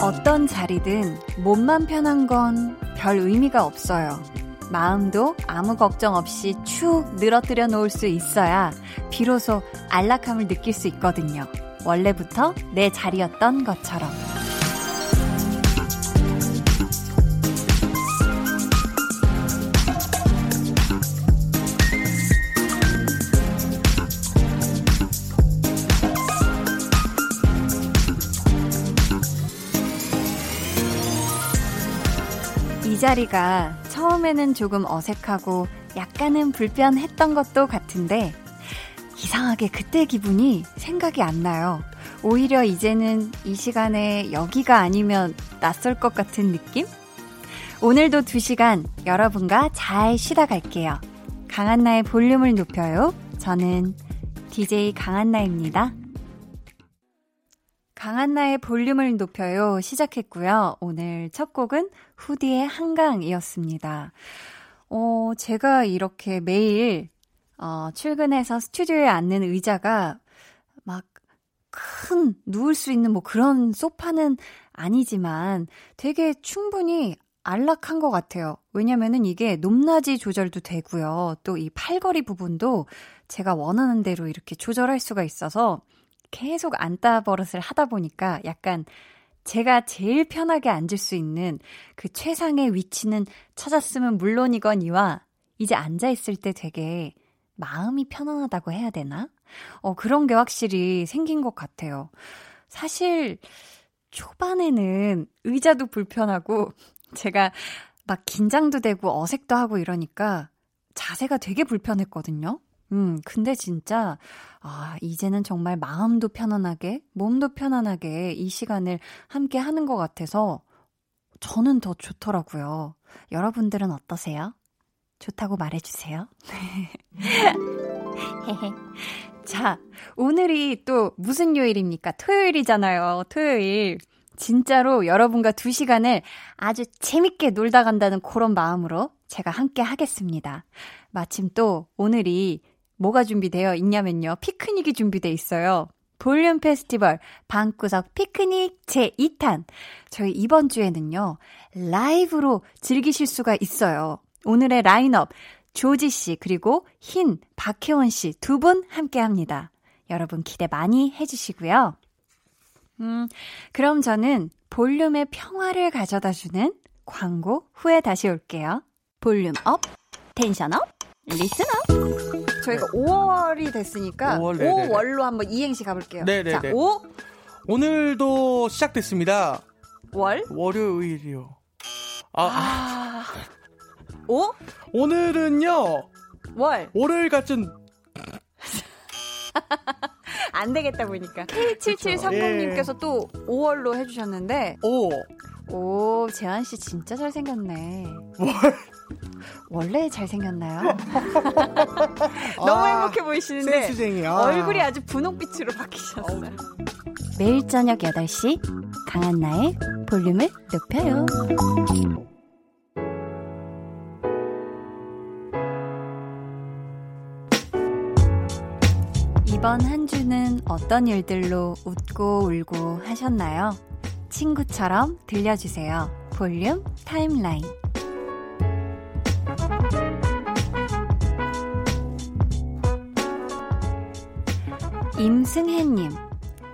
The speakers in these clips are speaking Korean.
어떤 자리든 몸만 편한 건 별 의미가 없어요. 마음도 아무 걱정 없이 축 늘어뜨려 놓을 수 있어야 비로소 안락함을 느낄 수 있거든요. 원래부터 내 자리였던 것처럼. 이 자리가 처음에는 조금 어색하고 약간은 불편했던 것도 같은데 이상하게 그때 기분이 생각이 안 나요. 오히려 이제는 이 시간에 여기가 아니면 낯설 것 같은 느낌? 오늘도 2시간 여러분과 잘 쉬다 갈게요. 강한나의 볼륨을 높여요. 저는 DJ 강한나입니다. 강한나의 볼륨을 높여요 시작했고요. 오늘 첫 곡은 후디의 한강이었습니다. 어, 제가 이렇게 매일 어, 출근해서 스튜디오에 앉는 의자가 막 큰 누울 수 있는 뭐 그런 소파는 아니지만 되게 충분히 안락한 것 같아요. 왜냐면은 이게 높낮이 조절도 되고요. 또 이 팔걸이 부분도 제가 원하는 대로 이렇게 조절할 수가 있어서 계속 앉다 버릇을 하다 보니까 약간 제가 제일 편하게 앉을 수 있는 그 최상의 위치는 찾았으면 물론이거니와 이제 앉아있을 때 되게 마음이 편안하다고 해야 되나? 어, 그런 게 확실히 생긴 것 같아요. 사실, 초반에는 의자도 불편하고, 제가 막 긴장도 되고 어색도 하고 이러니까 자세가 되게 불편했거든요. 음, 근데 진짜, 아, 이제는 정말 마음도 편안하게, 몸도 편안하게 이 시간을 함께 하는 것 같아서 저는 더 좋더라고요. 여러분들은 어떠세요? 좋다고 말해주세요. 자, 오늘이 또 무슨 요일입니까? 토요일이잖아요. 토요일. 진짜로 여러분과 두 시간을 아주 재밌게 놀다 간다는 그런 마음으로 제가 함께 하겠습니다. 마침 또 오늘이 뭐가 준비되어 있냐면요. 피크닉이 준비되어 있어요. 볼륨 페스티벌 방구석 피크닉 제2탄. 저희 이번 주에는요. 라이브로 즐기실 수가 있어요. 오늘의 라인업 조지 씨 그리고 흰 박혜원 씨 두 분 함께 합니다. 여러분 기대 많이 해 주시고요. 음, 그럼 저는 볼륨의 평화를 가져다 주는 광고 후에 다시 올게요. volume up, tension up, listen up. 저희가 네. 5월이 됐으니까 5월, 5월로 한번 이행시 가볼게요. 네네네. 자, 5. 오늘도 시작됐습니다. 월? 월요일이요. 아. 아. 5? 오늘은요. 월. 월요일 같은. 안 되겠다 보니까. K7730님께서 예. 또 5월로 해주셨는데. 오. 오, 재환 씨 진짜 잘생겼네. 월. 원래 잘생겼나요? 너무 아, 행복해 보이시는데 센스쟁이야. 얼굴이 아주 분홍빛으로 바뀌셨어요. 매일 저녁 8시 강한 나의 볼륨을 높여요. 이번 한 주는 어떤 일들로 웃고 울고 하셨나요? 친구처럼 들려주세요. 볼륨 타임라인. 임승혜님,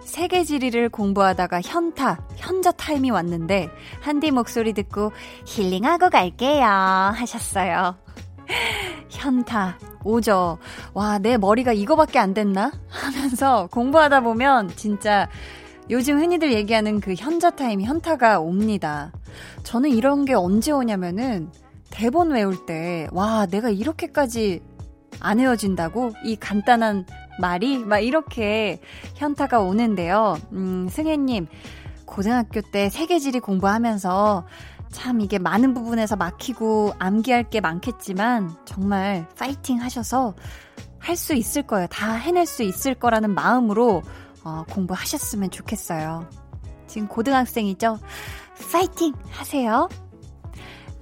세계 지리를 공부하다가 현타, 현자 타임이 왔는데, 한디 목소리 듣고 힐링하고 갈게요. 하셨어요. 현타, 오죠. 와, 내 머리가 이거밖에 안 됐나? 하면서 공부하다 보면 진짜 요즘 흔히들 얘기하는 그 현자 타임, 현타가 옵니다. 저는 이런 게 언제 오냐면은 대본 외울 때, 와, 내가 이렇게까지 안 헤어진다고? 이 간단한 말이? 막 이렇게 현타가 오는데요. 음, 승혜님, 고등학교 때 세계지리 공부하면서 참 이게 많은 부분에서 막히고 암기할 게 많겠지만 정말 파이팅 하셔서 할 수 있을 거예요. 다 해낼 수 있을 거라는 마음으로 어, 공부하셨으면 좋겠어요. 지금 고등학생이죠? 파이팅! 하세요.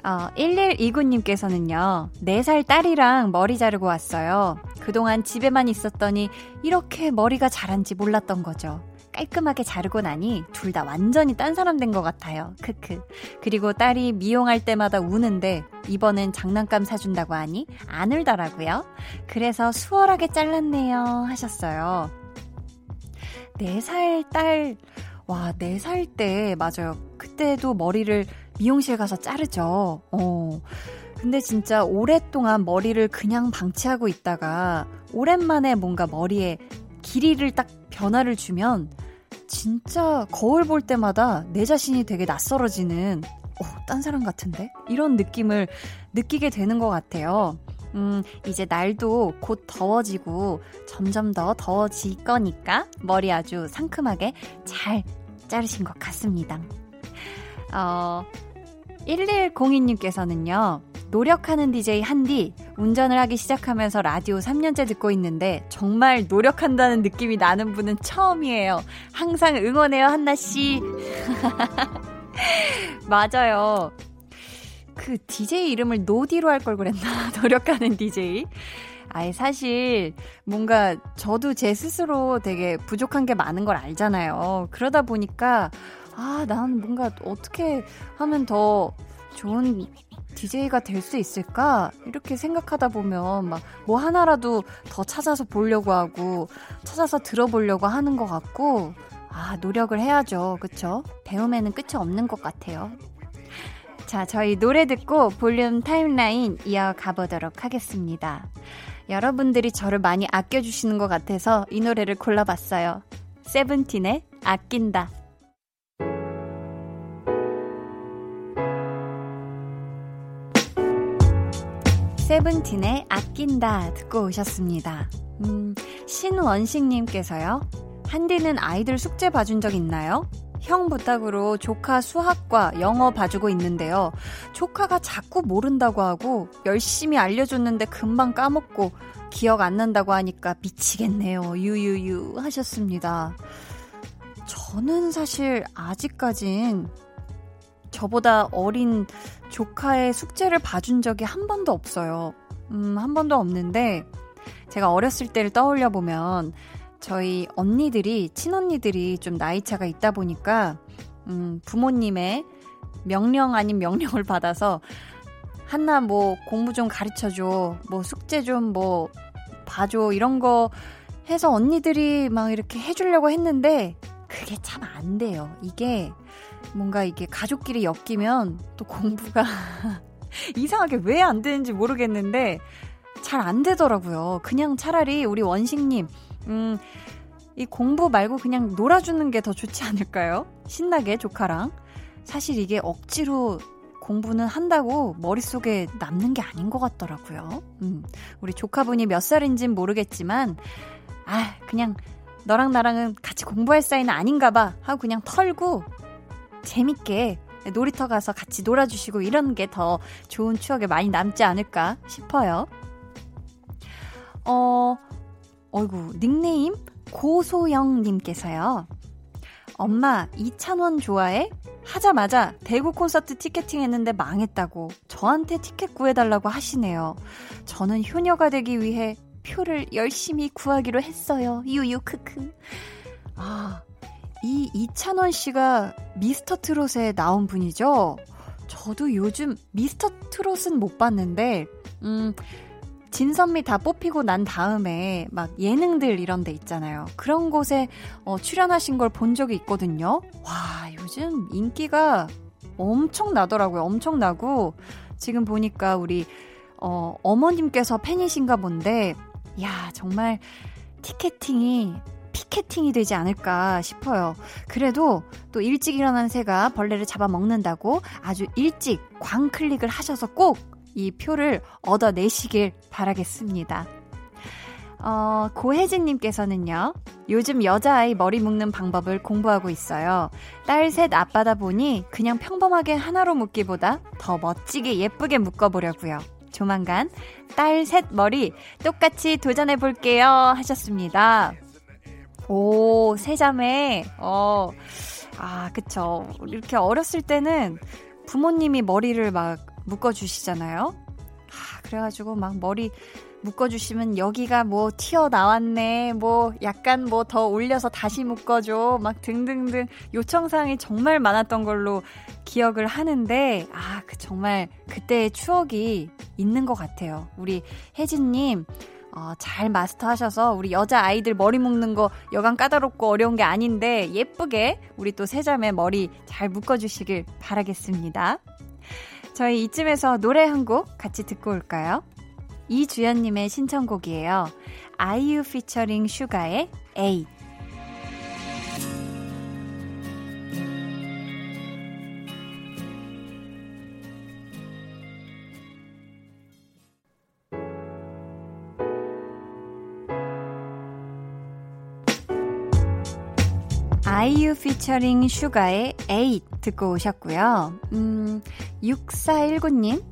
어, 1129님께서는요, 4살 딸이랑 머리 자르고 왔어요. 그동안 집에만 있었더니 이렇게 머리가 자란지 몰랐던 거죠. 깔끔하게 자르고 나니 둘 다 완전히 딴 사람 된 것 같아요. 크크. 그리고 딸이 미용할 때마다 우는데 이번엔 장난감 사준다고 하니 안 울더라고요. 그래서 수월하게 잘랐네요. 하셨어요. 4살 딸, 와, 4살 때, 맞아요. 그때도 머리를 미용실 가서 자르죠. 어. 근데 진짜 오랫동안 머리를 그냥 방치하고 있다가 오랜만에 뭔가 머리에 길이를 딱 변화를 주면 진짜 거울 볼 때마다 내 자신이 되게 낯설어지는 어, 딴 사람 같은데? 이런 느낌을 느끼게 되는 것 같아요. 음, 이제 날도 곧 더워지고 점점 더 더워질 거니까 머리 아주 상큼하게 잘 자르신 것 같습니다. 어, 1102님께서는요, 노력하는 DJ 한디, 운전을 하기 시작하면서 라디오 3년째 듣고 있는데, 정말 노력한다는 느낌이 나는 분은 처음이에요. 항상 응원해요, 한나씨. 맞아요. 그 DJ 이름을 노디로 할 걸 그랬나? 노력하는 DJ. 아예 사실 뭔가 저도 제 스스로 되게 부족한 게 많은 걸 알잖아요. 그러다 보니까 아, 난 뭔가 어떻게 하면 더 좋은 DJ가 될 수 있을까? 이렇게 생각하다 보면 막 뭐 하나라도 더 찾아서 보려고 하고 찾아서 들어보려고 하는 것 같고 아, 노력을 해야죠. 그쵸? 배움에는 끝이 없는 것 같아요. 자, 저희 노래 듣고 볼륨 타임라인 이어가 보도록 하겠습니다. 여러분들이 저를 많이 아껴주시는 것 같아서 이 노래를 골라봤어요. 세븐틴의 아낀다. 세븐틴의 아낀다 듣고 오셨습니다. 음, 신원식님께서요. 한디는 아이들 숙제 봐준 적 있나요? 형 부탁으로 조카 수학과 영어 봐주고 있는데요. 조카가 자꾸 모른다고 하고 열심히 알려줬는데 금방 까먹고 기억 안 난다고 하니까 미치겠네요. 유유유 하셨습니다. 저는 사실 아직까진 저보다 어린 조카의 숙제를 봐준 적이 한 번도 없어요. 음, 한 번도 없는데, 제가 어렸을 때를 떠올려 보면, 저희 언니들이, 친언니들이 좀 나이차가 있다 보니까, 음, 부모님의 명령 아닌 명령을 받아서, 한나 뭐 공부 좀 가르쳐 줘, 뭐 숙제 좀 뭐 봐줘, 이런 거 해서 언니들이 막 이렇게 해주려고 했는데, 그게 참 안 돼요. 이게 뭔가 이게 가족끼리 엮이면 또 공부가 이상하게 왜 안 되는지 모르겠는데 잘 안 되더라고요. 그냥 차라리 우리 원식님, 음, 이 공부 말고 그냥 놀아주는 게 더 좋지 않을까요? 신나게 조카랑. 사실 이게 억지로 공부는 한다고 머릿속에 남는 게 아닌 것 같더라고요. 음, 우리 조카분이 몇 살인진 모르겠지만, 아, 그냥 너랑 나랑은 같이 공부할 사이는 아닌가 봐 하고 그냥 털고 재밌게 놀이터 가서 같이 놀아주시고 이런 게 더 좋은 추억에 많이 남지 않을까 싶어요. 어, 어이구, 닉네임 고소영님께서요. 엄마, 이찬원 좋아해? 하자마자 대구 콘서트 티켓팅 했는데 망했다고 저한테 티켓 구해달라고 하시네요. 저는 효녀가 되기 위해 표를 열심히 구하기로 했어요. 유유, 크크. 아, 이 이찬원 씨가 미스터 트롯에 나온 분이죠? 저도 요즘 미스터 트롯은 못 봤는데, 음, 진선미 다 뽑히고 난 다음에 막 예능들 이런 데 있잖아요. 그런 곳에 어, 출연하신 걸 본 적이 있거든요. 와, 요즘 인기가 엄청 나더라고요. 엄청 나고, 지금 보니까 우리, 어, 어머님께서 팬이신가 본데, 야, 정말 티켓팅이 피켓팅이 되지 않을까 싶어요. 그래도 또 일찍 일어난 새가 벌레를 잡아먹는다고 아주 일찍 광클릭을 하셔서 꼭 이 표를 얻어내시길 바라겠습니다. 어, 고혜진님께서는요, 요즘 여자아이 머리 묶는 방법을 공부하고 있어요. 딸 셋 아빠다 보니 그냥 평범하게 하나로 묶기보다 더 멋지게 예쁘게 묶어보려고요. 조만간 딸 셋 머리 똑같이 도전해 볼게요. 하셨습니다. 오, 세자매. 어, 아, 그쵸. 이렇게 어렸을 때는 부모님이 머리를 막 묶어주시잖아요. 아, 그래가지고 막 머리 묶어주시면 여기가 뭐 튀어나왔네, 뭐 약간 뭐 더 올려서 다시 묶어줘, 막 등등등 요청사항이 정말 많았던 걸로 기억을 하는데, 아, 그 정말 그때의 추억이 있는 것 같아요. 우리 혜진님, 어, 잘 마스터하셔서 우리 여자 아이들 머리 묶는 거 여간 까다롭고 어려운 게 아닌데 예쁘게 우리 또 세자매 머리 잘 묶어주시길 바라겠습니다. 저희 이쯤에서 노래 한 곡 같이 듣고 올까요? 이주연님의 신청곡이에요. 아이유 피처링 슈가의 A. 아이유 피처링 슈가의 에잇 듣고 오셨고요. 음, 6419님.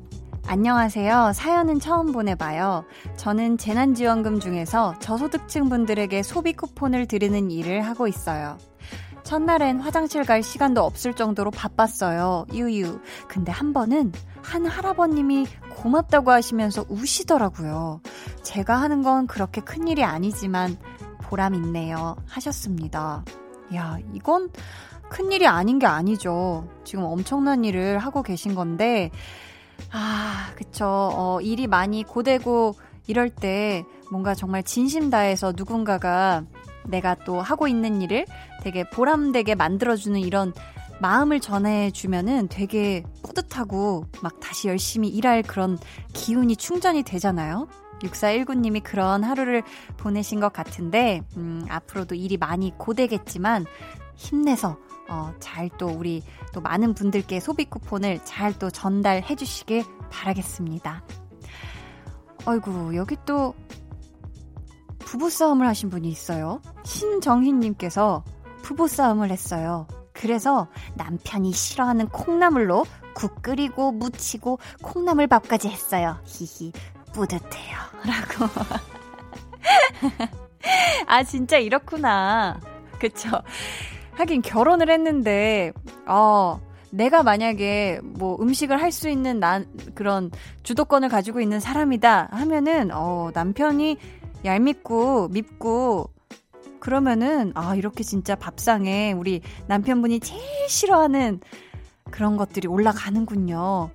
안녕하세요. 사연은 처음 보내봐요. 저는 재난지원금 중에서 저소득층 분들에게 소비 쿠폰을 드리는 일을 하고 있어요. 첫날엔 화장실 갈 시간도 없을 정도로 바빴어요. 유유. 근데 한 번은 한 할아버님이 고맙다고 하시면서 우시더라고요. 제가 하는 건 그렇게 큰 일이 아니지만 보람 있네요. 하셨습니다. 야, 이건 큰일이 아닌 게 아니죠. 지금 엄청난 일을 하고 계신 건데, 아, 그쵸. 어, 일이 많이 고되고 이럴 때 뭔가 정말 진심 다해서 누군가가 내가 또 하고 있는 일을 되게 보람되게 만들어주는 이런 마음을 전해주면은 되게 뿌듯하고 막 다시 열심히 일할 그런 기운이 충전이 되잖아요. 6419님이 그런 하루를 보내신 것 같은데, 음, 앞으로도 일이 많이 고되겠지만, 힘내서, 어, 잘 또 우리 또 많은 분들께 소비 쿠폰을 잘 또 전달해 주시길 바라겠습니다. 아이고, 여기 또 부부싸움을 하신 분이 있어요. 신정희님께서 부부싸움을 했어요. 그래서 남편이 싫어하는 콩나물로 국 끓이고 무치고 콩나물 밥까지 했어요. 히히. 뿌듯해요. 라고. 아, 진짜 이렇구나. 그쵸. 하긴 결혼을 했는데, 어, 내가 만약에 뭐 음식을 할 수 있는 난, 그런 주도권을 가지고 있는 사람이다 하면은, 어, 남편이 얄밉고 밉고, 그러면은, 아, 이렇게 진짜 밥상에 우리 남편분이 제일 싫어하는 그런 것들이 올라가는군요.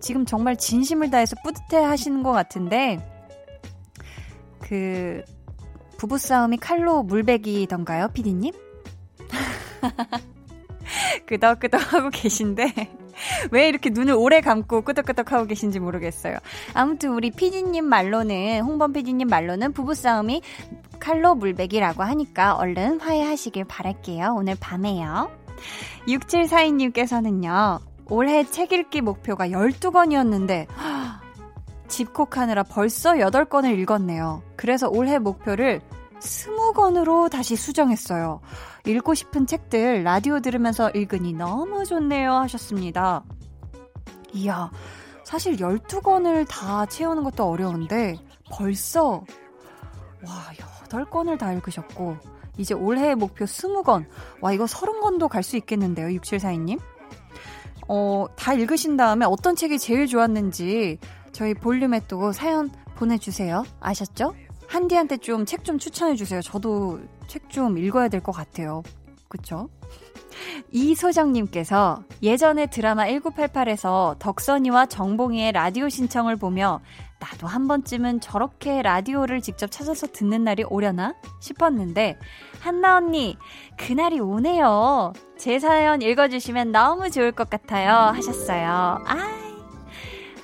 지금 정말 진심을 다해서 뿌듯해 하시는 것 같은데, 그, 부부싸움이 칼로 물베기던가요, 피디님? 끄덕끄덕 하고 계신데, 왜 이렇게 눈을 오래 감고 끄덕끄덕 하고 계신지 모르겠어요. 아무튼 우리 피디님 말로는, 홍범 피디님 말로는 부부싸움이 칼로 물베기라고 하니까 얼른 화해하시길 바랄게요. 오늘 밤에요. 6742님께서는요, 올해 책 읽기 목표가 12권이었는데, 집콕하느라 벌써 8권을 읽었네요. 그래서 올해 목표를 20권으로 다시 수정했어요. 읽고 싶은 책들 라디오 들으면서 읽으니 너무 좋네요 하셨습니다. 이야, 사실 12권을 다 채우는 것도 어려운데 벌써 와, 8권을 다 읽으셨고 이제 올해의 목표 20권. 와, 이거 30권도 갈 수 있겠는데요, 6742님? 어, 다 읽으신 다음에 어떤 책이 제일 좋았는지 저희 볼륨에 또 사연 보내주세요. 아셨죠? 한디한테 좀 책좀 좀 추천해주세요. 저도 책 좀 읽어야 될 것 같아요. 그쵸? 이소정님께서 예전에 드라마 1988에서 덕선이와 정봉이의 라디오 신청을 보며 나도 한 번쯤은 저렇게 라디오를 직접 찾아서 듣는 날이 오려나 싶었는데 한나 언니 그날이 오네요. 제 사연 읽어주시면 너무 좋을 것 같아요 하셨어요. 아이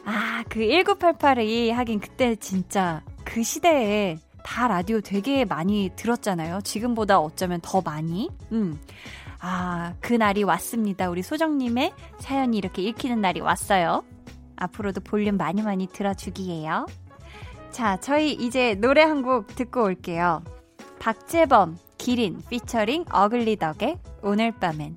아, 그 1988이 하긴 그때 진짜 그 시대에 다 라디오 되게 많이 들었잖아요. 지금보다 어쩌면 더 많이. 음. 아, 그 날이 왔습니다. 우리 소정님의 사연이 이렇게 읽히는 날이 왔어요. 앞으로도 볼륨 많이 많이 들어주기예요. 자, 저희 이제 노래 한 곡 듣고 올게요. 박재범, 기린, 피처링 어글리덕의 오늘 밤엔.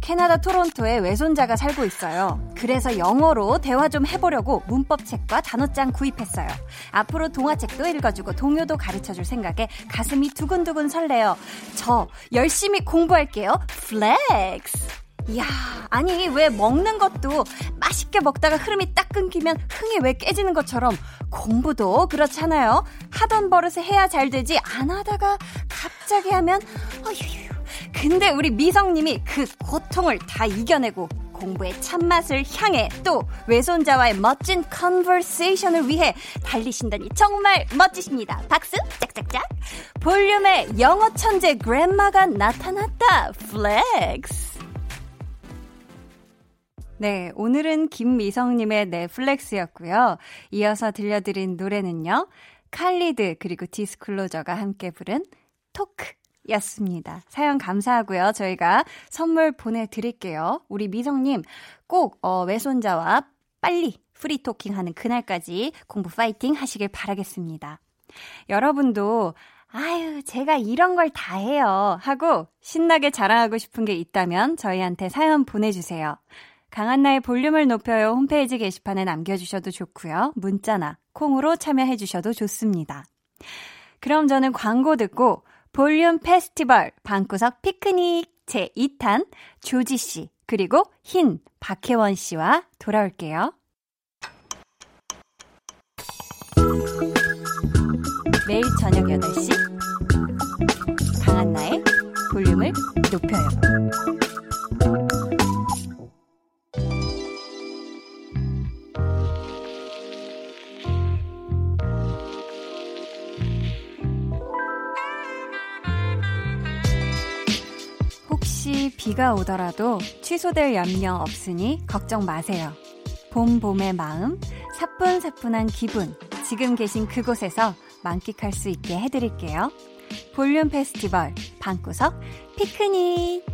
캐나다 토론토에 외손자가 살고 있어요. 그래서 영어로 대화 좀 해보려고 문법책과 단어장 구입했어요. 앞으로 동화책도 읽어주고 동요도 가르쳐줄 생각에 가슴이 두근두근 설레요. 저 열심히 공부할게요. flex! 이야, 아니, 왜 먹는 것도 맛있게 먹다가 흐름이 딱 끊기면 흥이 왜 깨지는 것처럼 공부도 그렇잖아요. 하던 버릇을 해야 잘 되지, 안 하다가 갑자기 하면, 어휴휴. 근데 우리 미성님이 그 고통을 다 이겨내고 공부의 참맛을 향해 또 외손자와의 멋진 conversation을 위해 달리신다니 정말 멋지십니다. 박수 짝짝짝. 볼륨의 영어 천재 grandma가 나타났다. flex. 네, 오늘은 김미성님의 내 flex였고요. 이어서 들려드린 노래는요. 칼리드 그리고 디스클로저가 함께 부른 Talk였습니다. 사연 감사하고요. 저희가 선물 보내드릴게요. 우리 미성님 꼭 어, 외손자와 빨리 free talking 하는 그날까지 공부 파이팅 하시길 바라겠습니다. 여러분도 아유, 제가 이런 걸 다 해요. 하고 신나게 자랑하고 싶은 게 있다면 저희한테 사연 보내주세요. 강한나의 볼륨을 높여요 홈페이지 게시판에 남겨주셔도 좋고요. 문자나 콩으로 참여해주셔도 좋습니다. 그럼 저는 광고 듣고 볼륨 페스티벌 방구석 피크닉 제2탄 조지 씨 그리고 흰 박혜원 씨와 돌아올게요. 매일 저녁 8시 강한나의 볼륨을 높여요. 비가 오더라도 취소될 염려 없으니 걱정 마세요. 봄, 봄의 마음, 사뿐사뿐한 기분, 지금 계신 그곳에서 만끽할 수 있게 해드릴게요. 볼륨 페스티벌, 방구석, 피크닉!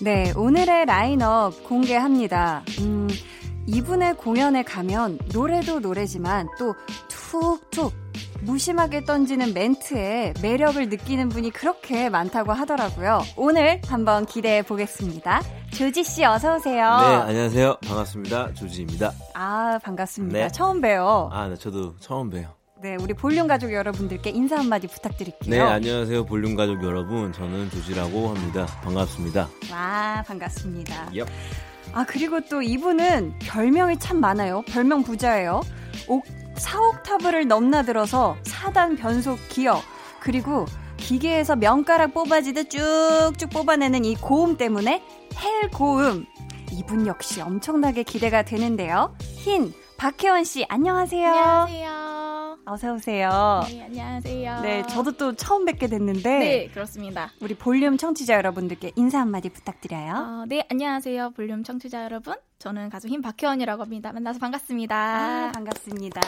네, 오늘의 라인업 공개합니다. 음, 이분의 공연에 가면 노래도 노래지만 또 툭툭 무심하게 던지는 멘트에 매력을 느끼는 분이 그렇게 많다고 하더라고요. 오늘 한번 기대해 보겠습니다. 조지 씨 어서 오세요. 네, 안녕하세요. 반갑습니다. 조지입니다. 아, 반갑습니다. 네. 처음 봬요. 아, 네, 저도 처음 봬요. 네, 우리 볼륨 가족 여러분들께 인사 한마디 부탁드릴게요. 네, 안녕하세요. 볼륨 가족 여러분. 저는 조지라고 합니다. 반갑습니다. 와, 반갑습니다. Yep. 아, 그리고 또 이분은 별명이 참 많아요. 별명 부자예요. 옥 4옥타브를 넘나들어서 4단 변속 기어 그리고 기계에서 면가락 뽑아지듯 쭉쭉 뽑아내는 이 고음 때문에 hell 고음 이분 역시 엄청나게 기대가 되는데요. 흰 박혜원 씨 안녕하세요. 안녕하세요. 어서 오세요. 네, 안녕하세요. 네, 저도 또 처음 뵙게 됐는데 네, 그렇습니다. 우리 볼륨 청취자 여러분들께 인사 한마디 부탁드려요. 어, 네, 안녕하세요. 볼륨 청취자 여러분. 저는 가수 흰 박혜원이라고 합니다. 만나서 반갑습니다. 아, 반갑습니다.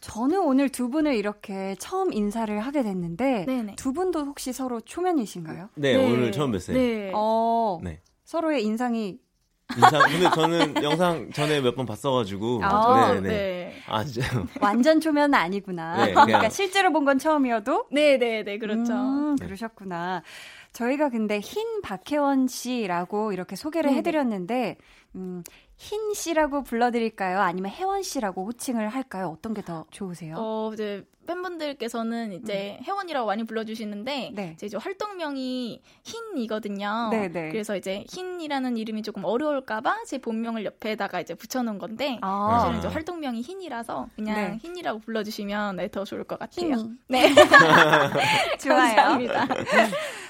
저는 오늘 두 분을 이렇게 처음 인사를 하게 됐는데 네네. 두 분도 혹시 서로 초면이신가요? 네, 네. 오늘 처음 뵀어요. 네. 어, 네. 서로의 인상이 인상 근데 저는 영상 전에 몇 번 봤어가지고 아, 네, 네. 네. 아 진짜 완전 초면은 아니구나. 네, 그러니까 실제로 본 건 처음이어도 네네네 네, 네, 그렇죠. 음, 그러셨구나. 저희가 근데 흰 박혜원 씨라고 이렇게 소개를 네 해드렸는데 음, 흰 씨라고 불러드릴까요? 아니면 혜원 씨라고 호칭을 할까요? 어떤 게 더 좋으세요? 어, 이제 팬분들께서는 이제 음. 혜원이라고 많이 불러주시는데 네. 제 이제 활동명이 흰이거든요. 네네. 네. 그래서 이제 흰이라는 이름이 조금 어려울까봐 제 본명을 옆에다가 이제 붙여놓은 건데 아. 사실은 이제 활동명이 흰이라서 그냥 네. 흰이라고 불러주시면 네, 더 좋을 것 같아요. 흰이. 네. 좋아요. 감사합니다.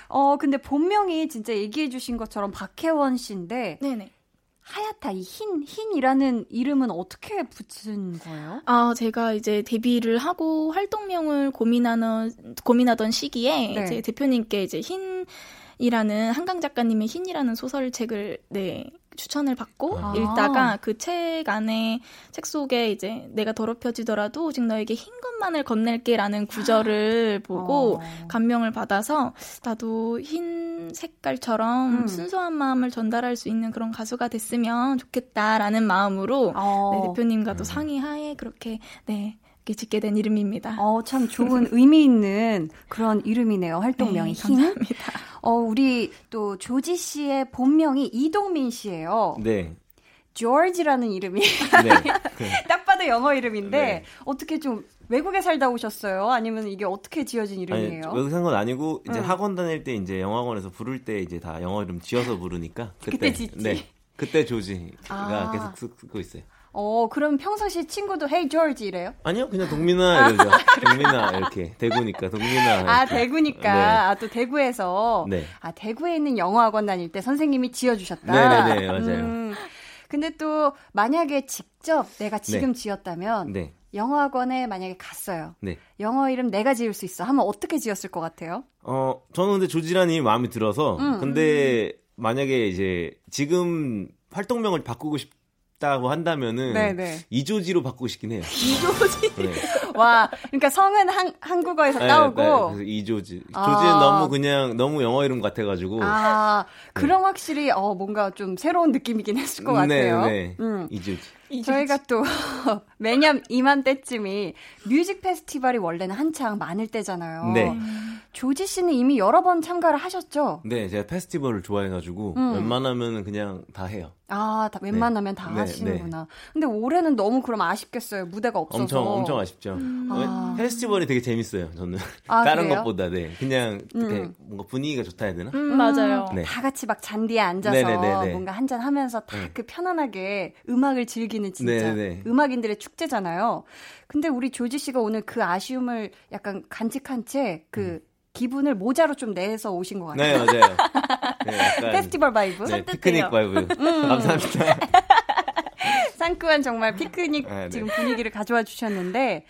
어 근데 본명이 진짜 얘기해주신 것처럼 박혜원 씨인데. 네네. 하야타 이흰 흰이라는 이름은 어떻게 붙인 거예요? 아 제가 이제 데뷔를 하고 활동명을 고민하는 고민하던 시기에 네. 제 대표님께 이제 흰 이라는 한강 작가님의 흰이라는 소설책을 네 추천을 받고 아. 읽다가 그 책 안에 책 속에 이제 내가 더럽혀지더라도 오직 너에게 흰 것만을 건넬게라는 구절을 보고 어. 감명을 받아서 나도 흰 색깔처럼 음. 순수한 마음을 전달할 수 있는 그런 가수가 됐으면 좋겠다라는 마음으로 어. 네, 대표님과도 음. 상의하에 그렇게 네 이렇게 짓게 된 이름입니다. 어, 참 좋은 의미 있는 그런 이름이네요. 활동명이 네, 감사합니다. 어, 우리 또 조지 씨의 본명이 이동민 씨예요. 네. 조지라는 이름이 네. 딱 봐도 영어 이름인데 네. 어떻게 좀 외국에 살다 오셨어요? 아니면 이게 어떻게 지어진 이름이에요? 아니, 외국 산 건 아니고 이제 응. 학원 다닐 때 이제 영어학원에서 부를 때 이제 다 영어 이름 지어서 부르니까 그때, 그때 짓지. 네. 그때 조지가 아. 계속 쓰고 있어요. 어, 그럼 평상시 친구도 헤이 조지 이래요? 아니요, 그냥 동민아 이러죠. 동민아 이렇게 대구니까 동민아. 아 대구니까 네. 아또 대구에서 네. 아 대구에 있는 영어학원 다닐 때 선생님이 지어주셨다. 네네네 맞아요. 음, 근데 또 만약에 직접 내가 지금 네. 지었다면 네. 영어학원에 만약에 갔어요. 네. 영어 이름 내가 지을 수 있어. 하면 어떻게 지었을 것 같아요? 어, 저는 근데 조지란이 마음에 들어서 음. 근데 만약에 이제 지금 활동명을 바꾸고 싶 싶다고 한다면은 네네. 이조지로 바꾸고 싶긴 해요. 이조지. 네. 와, 그러니까 성은 한, 한국어에서 네, 따오고 네, 그래서 이조지. 조지는 아. 너무 그냥 너무 영어 이름 같아가지고. 아, 그럼 네. 확실히 어 뭔가 좀 새로운 느낌이긴 했을 것 네, 같아요. 네, 음. 이조지. 저희가 또 매년 이맘때쯤이 뮤직 페스티벌이 원래는 한창 많을 때잖아요. 네. 조지 씨는 이미 여러 번 참가를 하셨죠? 네, 제가 페스티벌을 좋아해가지고 음. 웬만하면 그냥 다 해요. 아, 다, 웬만하면 네. 다 네, 하시는구나. 네. 근데 올해는 너무 그럼 아쉽겠어요. 무대가 없어서. 엄청 엄청 아쉽죠. 음. 아. 페스티벌이 되게 재밌어요. 저는 아, 다른 그래요? 것보다 네, 그냥 음. 뭔가 분위기가 좋다 해야 되나? 음, 맞아요. 네. 다 같이 막 잔디에 앉아서 네네네네. 뭔가 한잔 하면서 다그 네. 편안하게 음악을 즐기는 진짜 네네. 음악인들의 축제잖아요. 근데 우리 조지 씨가 오늘 그 아쉬움을 약간 간직한 채그 음. 기분을 모자로 좀 내서 오신 것 같아요. 네, 맞아요. 네, 페스티벌 vibe. 네, 피크닉 vibe. 음. 감사합니다. 상큼한 정말 피크닉 네, 네. 지금 분위기를 가져와 주셨는데,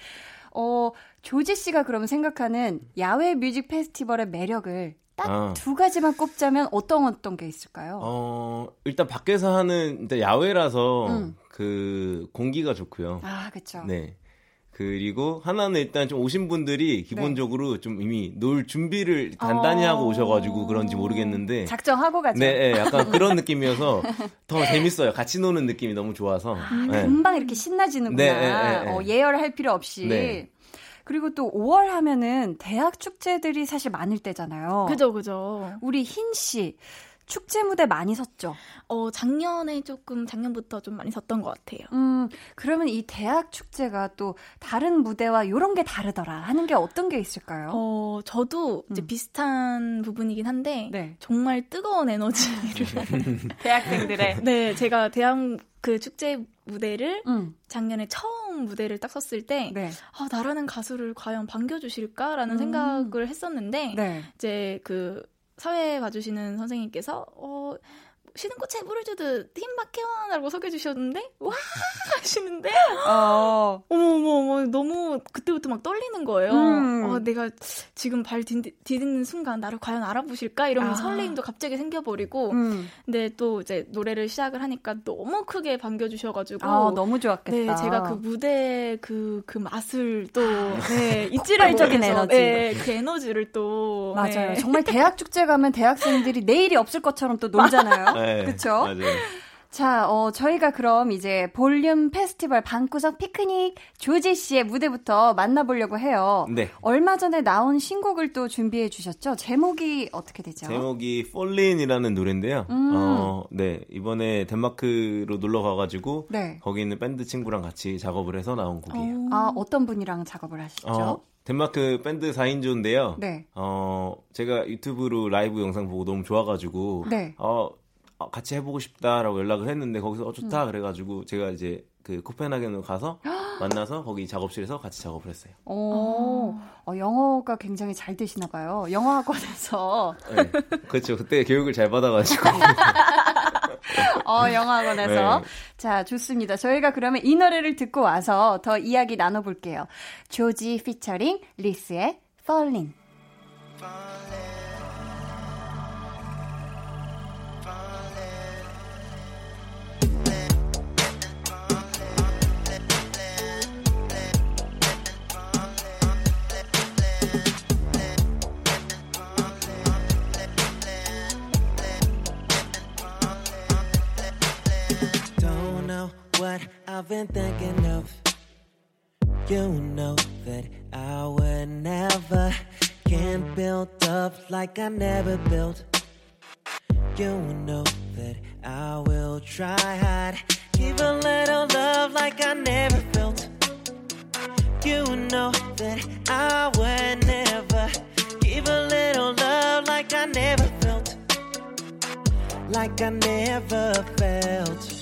어, 조지 씨가 그러면 생각하는 야외 music 페스티벌의 매력을 딱두 아. 가지만 꼽자면 어떤 어떤 게 있을까요? 어, 일단 밖에서 하는 야외라서 음. 그 공기가 좋고요. 아, 그렇죠. 네. 그리고 하나는 일단 좀 오신 분들이 기본적으로 네. 좀 이미 놀 준비를 단단히 어... 하고 오셔가지고 그런지 모르겠는데 작정하고 가죠. 네, 네 약간 그런 느낌이어서 더 재밌어요. 같이 노는 느낌이 너무 좋아서 아, 네. 금방 이렇게 신나지는구나. 네, 네, 네 어, 예열할 필요 없이. 네. 그리고 또 5월 하면은 대학 축제들이 사실 많을 때잖아요. 그죠, 그죠. 우리 흰 씨. 축제 무대 많이 섰죠? 어, 작년에 조금, 작년부터 좀 많이 섰던 것 같아요. 음, 그러면 이 대학 축제가 또 다른 무대와 이런 게 다르더라 하는 게 어떤 게 있을까요? 어, 저도 이제 음. 비슷한 부분이긴 한데, 네. 정말 뜨거운 에너지를. 대학생들의. 네, 제가 대학 그 축제 무대를 음. 작년에 처음 무대를 딱 섰을 때, 네. 아, 나라는 가수를 과연 반겨주실까라는 음. 생각을 했었는데, 네. 이제 그 사회 봐주시는 선생님께서 어 쉬는 꽃에 물을 주듯 힘박해원라고 소개해주셨는데 와 하시는데 어. 어머 어머 어머 너무 그때부터 막 떨리는 거예요. 음. 어, 내가 지금 발 디딛는 순간 나를 과연 알아보실까 이런 아. 설레임도 갑자기 생겨버리고 음. 근데 또 이제 노래를 시작을 하니까 너무 크게 반겨주셔가지고 아, 너무 좋았겠다. 네 제가 그 무대 그그 그 맛을 또 아. 네, 잊지를적인 에너지 네, 그 에너지를 또 맞아요. 네. 정말 대학 축제 가면 대학생들이 내일이 없을 것처럼 또 놀잖아요. 네, 그렇죠. 자, 어, 저희가 그럼 이제 볼륨 페스티벌 방구석 피크닉 조지 씨의 무대부터 만나보려고 해요. 네. 얼마 전에 나온 신곡을 또 준비해 주셨죠? 제목이 어떻게 되죠? 제목이 Fallin이라는 노래인데요. 음. 어, 네. 이번에 덴마크로 놀러 가가지고 네. 거기 있는 밴드 친구랑 같이 작업을 해서 나온 곡이에요. 오. 아, 어떤 분이랑 작업을 하시죠? 어, 덴마크 밴드 4인조인데요. 네. 어, 제가 유튜브로 라이브 영상 보고 너무 좋아가지고, 네. 어, 어, 같이 해보고 싶다라고 연락을 했는데 거기서 어 좋다 음. 그래가지고 제가 이제 그 코펜하겐으로 가서 만나서 거기 작업실에서 같이 작업을 했어요. 오, 어, 영어가 굉장히 잘 되시나 봐요. 영어학원에서. 네, 그렇죠. 그때 교육을 잘 받아가지고. 어, 영어학원에서. 네. 자, 좋습니다. 저희가 그러면 이 노래를 듣고 와서 더 이야기 나눠볼게요. 조지 피처링 리스의 Falling. I've been thinking of. You know that I would never can build up like I never built. You know that I will try hard, give a little love like I never felt. You know that I would never give a little love like I never felt, like I never felt.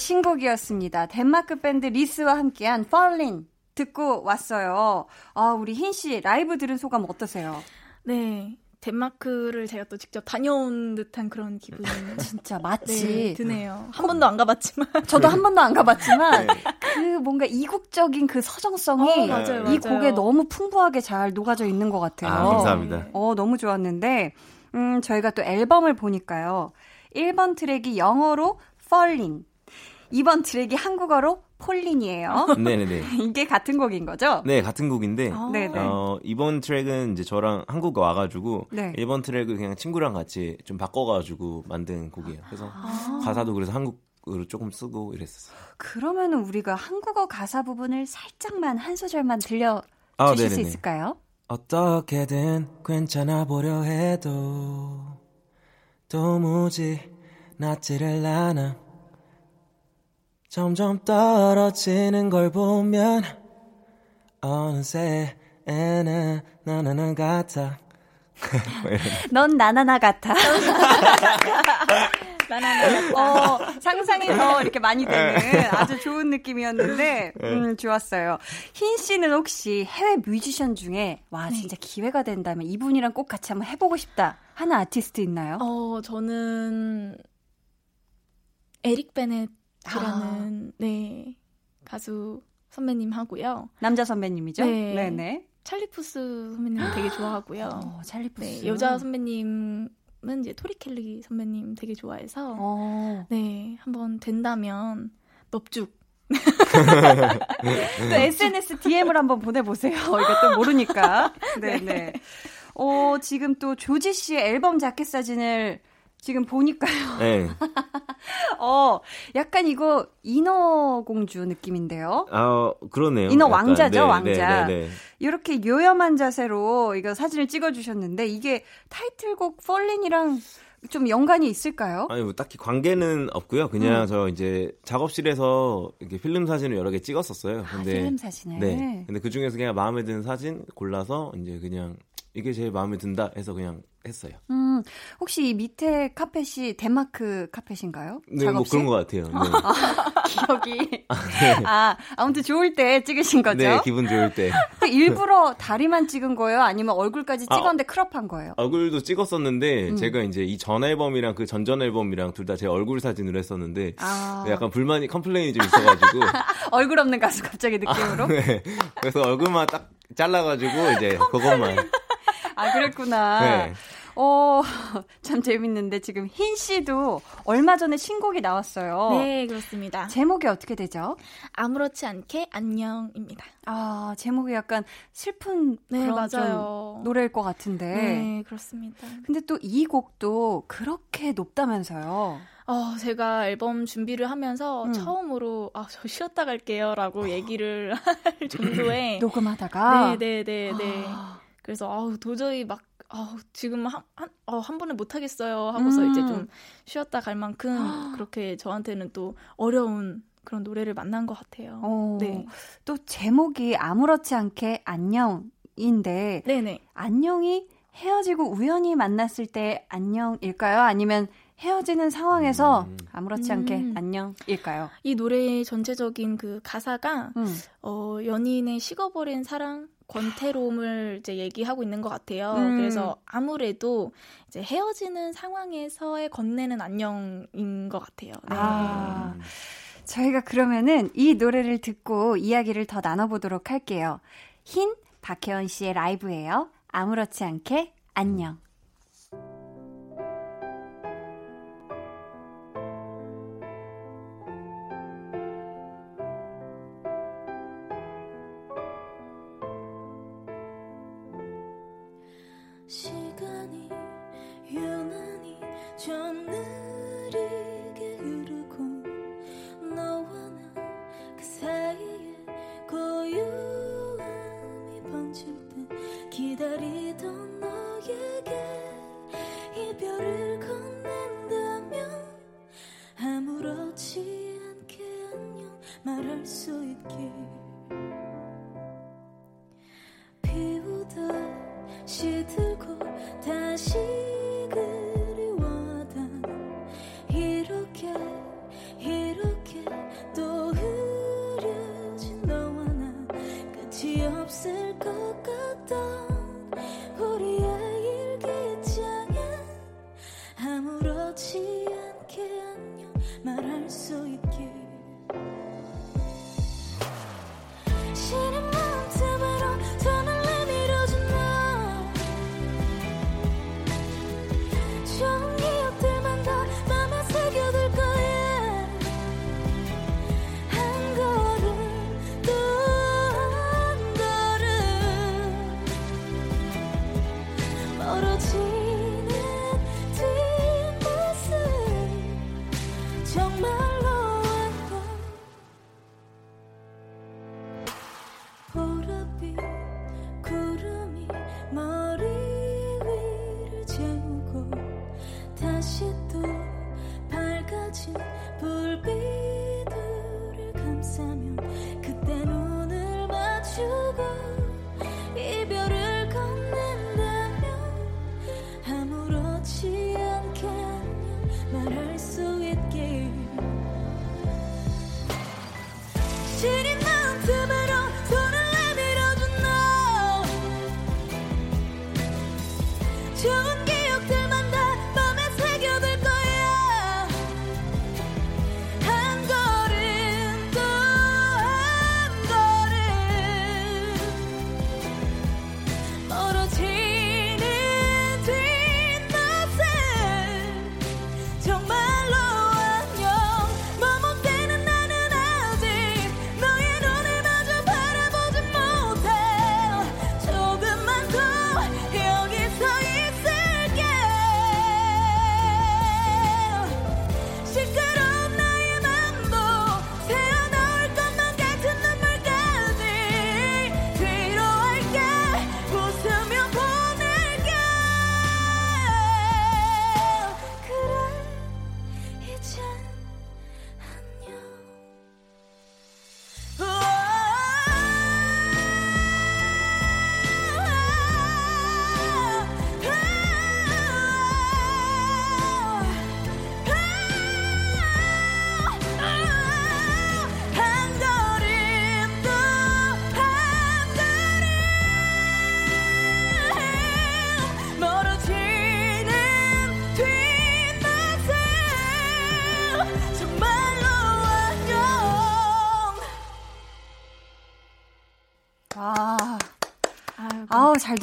신곡이었습니다. 덴마크 밴드 리스와 함께한 Fallin 듣고 왔어요. 아, 우리 흰 씨 라이브 들은 소감 어떠세요? 네. 덴마크를 제가 또 직접 다녀온 듯한 그런 기분이 진짜 마치 네, 드네요. 한 번도 안 가봤지만 저도 한 번도 안 가봤지만 네. 그 뭔가 이국적인 그 서정성이 어, 맞아요, 이 맞아요. 곡에 너무 풍부하게 잘 녹아져 있는 것 같아요. 아, 감사합니다. 어 너무 좋았는데 음 저희가 또 앨범을 보니까요. 1번 트랙이 영어로 Fallin. 2번 트랙이 한국어로 폴린이에요. 네네네. 이게 같은 곡인 거죠? 네, 같은 곡인데. 아~ 어, 이번 트랙은 이제 저랑 한국 와가지고 네. 1번 트랙을 그냥 친구랑 같이 좀 바꿔가지고 만든 곡이에요. 그래서 아~ 가사도 그래서 한국 으로 조금 쓰고 이랬었어요. 그러면은 우리가 한국어 가사 부분을 살짝만 한 소절만 들려 아, 주실 수 있을까요? 어떻게든 괜찮아 보려 해도 도무지 낫지를 않아 점점 떨어지는 걸 보면 어느새 애는 나나나 같아 넌 나나나 같아 나나나 어, 상상이 더 이렇게 많이 되는 아주 좋은 느낌이었는데 네. 음, 좋았어요. 흰 씨는 혹시 해외 뮤지션 중에 와 네. 진짜 기회가 된다면 이분이랑 꼭 같이 한번 해보고 싶다 하는 아티스트 있나요? 어 저는 에릭 베넷이 라는 아. 네 가수 선배님 하고요. 남자 선배님이죠? 네. 네네. 찰리푸스 선배님 되게 좋아하고요. 어, 찰리푸스. 네, 여자 선배님 은 이제 토리 켈리 선배님 되게 좋아해서 어. 네 한번 된다면 넙죽 또 SNS DM을 한번 보내보세요. 이거 또 모르니까. 네네. 네. 어, 지금 또 조지 씨의 앨범 자켓 사진을 지금 보니까요. 네. 어, 약간 이거 인어 공주 느낌인데요. 아, 그러네요. 인어 약간, 왕자죠, 네, 왕자. 네, 네, 네. 이렇게 요염한 자세로 이거 사진을 찍어 주셨는데 이게 타이틀곡 펄린이랑 좀 연관이 있을까요? 아니 뭐 딱히 관계는 없고요. 그냥 음. 저 이제 작업실에서 이렇게 필름 사진을 여러 개 찍었었어요. 아, 근데 아, 필름 사진을. 네. 근데 그 중에서 그냥 마음에 드는 사진 골라서 이제 그냥 이게 제일 마음에 든다 해서 그냥 했어요. 음, 혹시 이 밑에 카펫이 덴마크 카펫인가요? 네, 뭐 작업실? 뭐 그런 것 같아요. 네. 아, 기억이. 아, 네. 아, 아무튼 좋을 때 찍으신 거죠? 네, 기분 좋을 때. 그 일부러 다리만 찍은 거예요? 아니면 얼굴까지 아, 찍었는데 아, 크롭한 거예요? 얼굴도 찍었었는데, 음. 제가 이제 이 전 앨범이랑 그 전전 앨범이랑 둘 다 제 얼굴 사진으로 했었는데, 아. 약간 불만이, complain이 좀 있어가지고. 얼굴 없는 가수 갑자기 느낌으로? 아, 네. 그래서 얼굴만 딱 잘라가지고, 이제 그것만. 아, 그랬구나. 네. 어, 참 재밌는데 지금 흰 씨도 얼마 전에 신곡이 나왔어요. 네, 그렇습니다. 제목이 어떻게 되죠? 아무렇지 않게 안녕입니다. 아, 제목이 약간 슬픈 네, 그런 맞아요. 노래일 것 같은데. 네, 그렇습니다. 근데 또 이 곡도 그렇게 높다면서요. 어, 제가 앨범 준비를 하면서 음. 처음으로 아, 저 쉬었다 갈게요라고 얘기를 할 정도의 녹음하다가 네, 네, 네, 네. 아. 그래서 아우 도저히 막 아, 지금 한, 한, 어, 한 번에 못 하겠어요 하고서 음. 이제 좀 쉬었다 갈 만큼 그렇게 저한테는 또 어려운 그런 노래를 만난 것 같아요. 어, 네. 또 제목이 아무렇지 않게 안녕인데 네네. 안녕이 헤어지고 우연히 만났을 때 안녕일까요? 아니면 헤어지는 상황에서 음. 아무렇지 않게 음. 안녕일까요? 이 노래의 전체적인 그 가사가 음. 어, 연인의 식어버린 사랑 권태로움을 이제 얘기하고 있는 것 같아요. 음. 그래서 아무래도 이제 헤어지는 상황에서의 건네는 안녕인 것 같아요. 네. 아. 저희가 그러면은 이 노래를 듣고 이야기를 더 나눠보도록 할게요. 흰 박혜원 씨의 라이브예요. 아무렇지 않게 안녕. 말할 수 있길.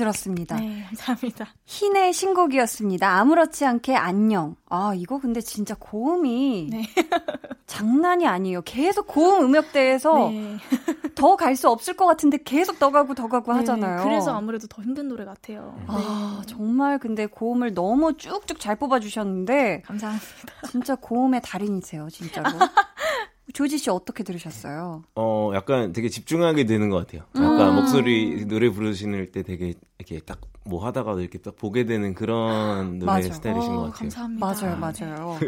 들었습니다. 네, 감사합니다. 흰의 신곡이었습니다. 아무렇지 않게 안녕. 아, 이거 근데 진짜 고음이 네. 장난이 아니에요. 계속 고음 음역대에서 네. 더갈 수 없을 것 같은데 계속 더 가고 더 가고 네, 하잖아요. 그래서 아무래도 더 힘든 노래 같아요. 아, 네. 정말 근데 고음을 너무 쭉쭉 잘 뽑아주셨는데. 감사합니다. 진짜 고음의 달인이세요, 진짜로. 조지 씨 어떻게 들으셨어요? 어, 약간 되게 집중하게 되는 것 같아요. 약간 음. 목소리 노래 부르시는 때 되게 이렇게 딱 뭐 하다가도 이렇게 딱 보게 되는 그런 노래 스타일이신 것 어, 같아요. 감사합니다. 맞아요, 맞아요.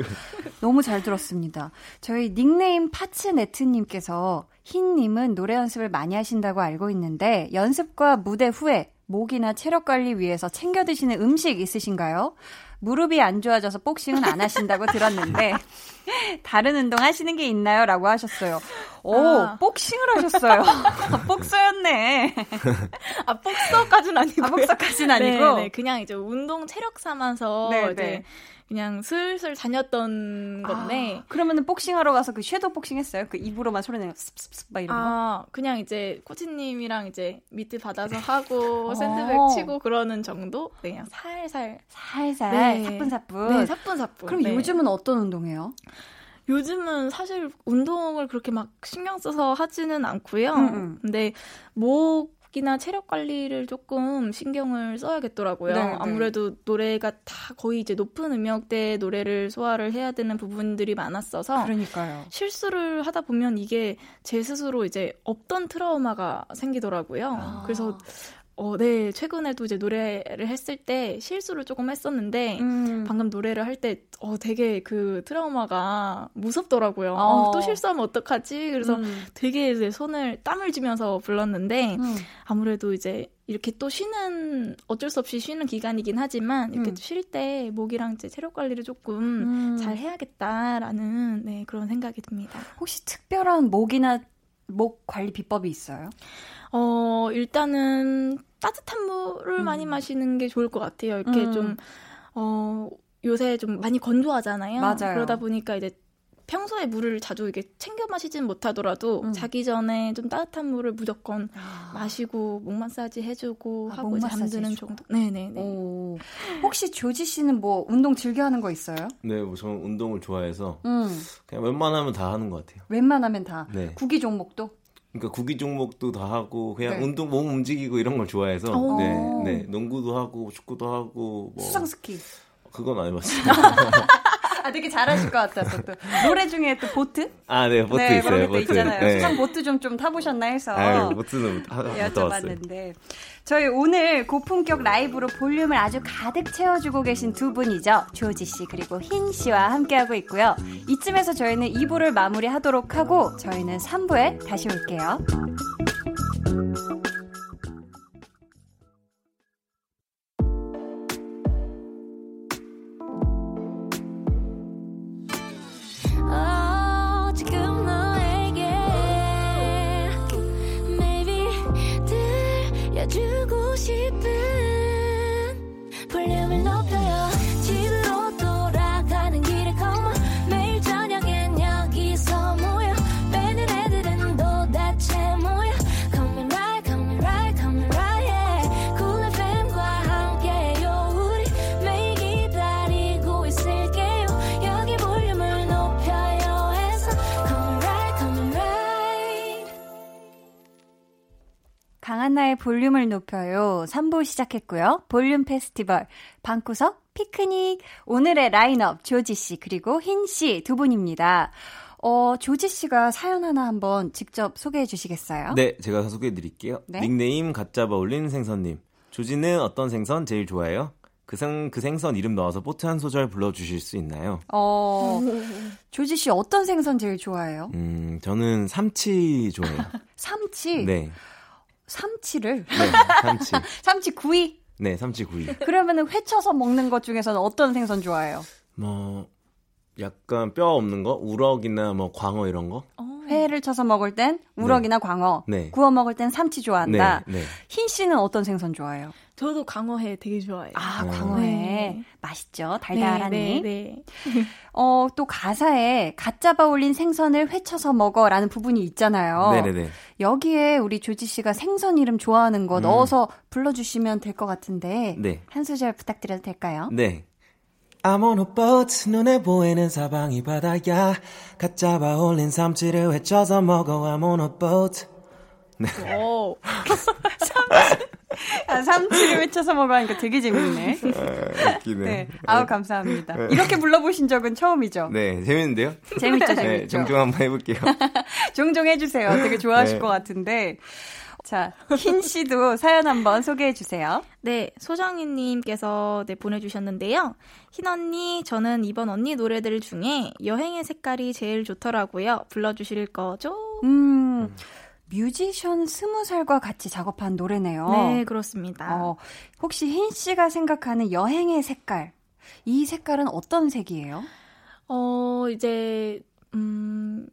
너무 잘 들었습니다. 저희 닉네임 파츠네트님께서 흰님은 노래 연습을 많이 하신다고 알고 있는데 연습과 무대 후에 목이나 체력 관리 위해서 챙겨 드시는 음식 있으신가요? 무릎이 안 좋아져서 복싱은 안 하신다고 들었는데 다른 운동 하시는 게 있나요? 라고 하셨어요. 오, 아. 복싱을 하셨어요. 복서였네. 아, 복서까지는 아니고. 아, 복서까지는 아니고. 네, 네, 그냥 이제 운동 체력 삼아서 네, 이제 네. 그냥 슬슬 다녔던 건데. 아, 그러면은 복싱하러 가서 그 섀도우 복싱 했어요? 그 입으로만 소리 내고 습습습 막 이런 거? 아, 그냥 이제 코치님이랑 이제 미트 받아서 하고 샌드백 치고 그러는 정도? 네, 그냥 살살. 살살. 네. 사뿐사뿐. 네, 사뿐사뿐. 그럼 네. 요즘은 어떤 운동해요? 요즘은 사실 운동을 그렇게 막 신경 써서 하지는 않고요. 음, 음. 근데 목 이나 체력 관리를 조금 신경을 써야겠더라고요. 네, 네. 아무래도 노래가 다 거의 이제 높은 음역대 노래를 소화를 해야 되는 부분들이 많았어서 그러니까요. 실수를 하다 보면 이게 제 스스로 이제 없던 트라우마가 생기더라고요. 아. 그래서 어, 네. 최근에도 이제 노래를 했을 때 실수를 조금 했었는데, 음. 방금 노래를 할 때, 어, 되게 그 트라우마가 무섭더라고요. 어. 어, 또 실수하면 어떡하지? 그래서 음. 되게 이제 손을 땀을 쥐면서 불렀는데, 음. 아무래도 이제 이렇게 또 쉬는, 어쩔 수 없이 쉬는 기간이긴 하지만, 이렇게 음. 쉴때 목이랑 이제 체력 관리를 조금 음. 잘 해야겠다라는, 네, 그런 생각이 듭니다. 혹시 특별한 목이나 목 관리 비법이 있어요? 어, 일단은 따뜻한 물을 음. 많이 마시는 게 좋을 것 같아요. 이렇게 음. 좀, 어, 요새 좀 많이 건조하잖아요. 맞아요. 그러다 보니까 이제 평소에 물을 자주 이게 챙겨 마시진 못하더라도 음. 자기 전에 좀 따뜻한 물을 무조건 아. 마시고 목 마사지 해주고 아, 하고 이제 잠드는 정도. 네네네. 오. 혹시 조지 씨는 뭐 운동 즐겨 하는 거 있어요? 네, 뭐 저는 운동을 좋아해서 음. 그냥 웬만하면 다 하는 것 같아요. 웬만하면 다. 네. 구기 종목도? 그러니까 구기 종목도 다 하고 그냥 네. 운동 몸 움직이고 이런 걸 좋아해서 네, 네 농구도 하고 축구도 하고 뭐 수상 스키 그건 안 해봤어요. 아, 되게 잘하실 것 같아서 또 노래 중에 또 보트? 아, 네, 보트 네, 있어요. 보트 있잖아요. 네. 수상 보트 좀 좀 타보셨나 해서 아유, 보트는 여쭤봤는데 저희 오늘 고품격 라이브로 볼륨을 아주 가득 채워주고 계신 두 분이죠. 조지 씨 그리고 흰 씨와 함께하고 있고요. 이쯤에서 저희는 2부를 마무리하도록 하고 저희는 3부에 다시 올게요. 강 한나의 볼륨을 높여요. 3부 시작했고요. 볼륨 페스티벌, 방구석, 피크닉. 오늘의 라인업, 조지씨, 그리고 흰씨 두 분입니다. 어, 조지 씨가 사연 하나 한번 직접 소개해 주시겠어요? 네, 제가 소개해 드릴게요. 네? 닉네임 가짜 바울린 생선님. 조지는 어떤 생선 제일 좋아해요? 그, 생, 그 생선 이름 넣어서 보트 한 소절 불러주실 수 있나요? 어, 조지 씨 어떤 생선 제일 좋아해요? 음, 저는 삼치 좋아해요. 삼치? 네. 삼치를? 네, 삼치. 삼치 구이? 네, 삼치 구이. 그러면은 회쳐서 먹는 것 중에서는 어떤 생선 좋아해요? 뭐, 약간 뼈 없는 거? 우럭이나 뭐 광어 이런 거? 어, 회를 쳐서 먹을 땐 우럭이나 네. 광어, 네. 구워 먹을 땐 삼치 좋아한다. 네. 네. 흰 씨는 어떤 생선 좋아해요? 저도 광어회 되게 좋아해요. 아, 광어회. 네. 맛있죠? 달달하니. 네, 네, 네. 어, 또 가사에 갓 잡아 올린 생선을 회쳐서 먹어 라는 부분이 있잖아요. 네네네. 여기에 우리 조지 씨가 생선 이름 좋아하는 거 음. 넣어서 불러주시면 될 것 같은데. 네. 한 소절 부탁드려도 될까요? 네. I'm on a boat 눈에 보이는 사방이 바다야 갓 잡아 올린 삼치를 회쳐서 먹어 I'm on a boat 네. 오. 아, 삼치를 외쳐서 먹으니까 되게 재밌네. 아, 웃기네. 네. 아우, 감사합니다. 네. 이렇게 불러보신 적은 처음이죠? 네, 재밌는데요? 재밌죠, 네, 재밌죠. 네, 종종 한번 해볼게요. 종종 해주세요. 되게 좋아하실 네. 것 같은데. 자, 흰 씨도 사연 한번 소개해 주세요. 네, 소정희 님께서 네, 보내 주셨는데요. 흰 언니, 저는 이번 언니 노래들 중에 여행의 색깔이 제일 좋더라고요. 불러 주실 거죠? 음. 음. 뮤지션 스무 살과 같이 작업한 노래네요. 네, 그렇습니다. 어, 혹시 흰 씨가 생각하는 여행의 색깔, 이 색깔은 어떤 색이에요? 어, 이제, 음,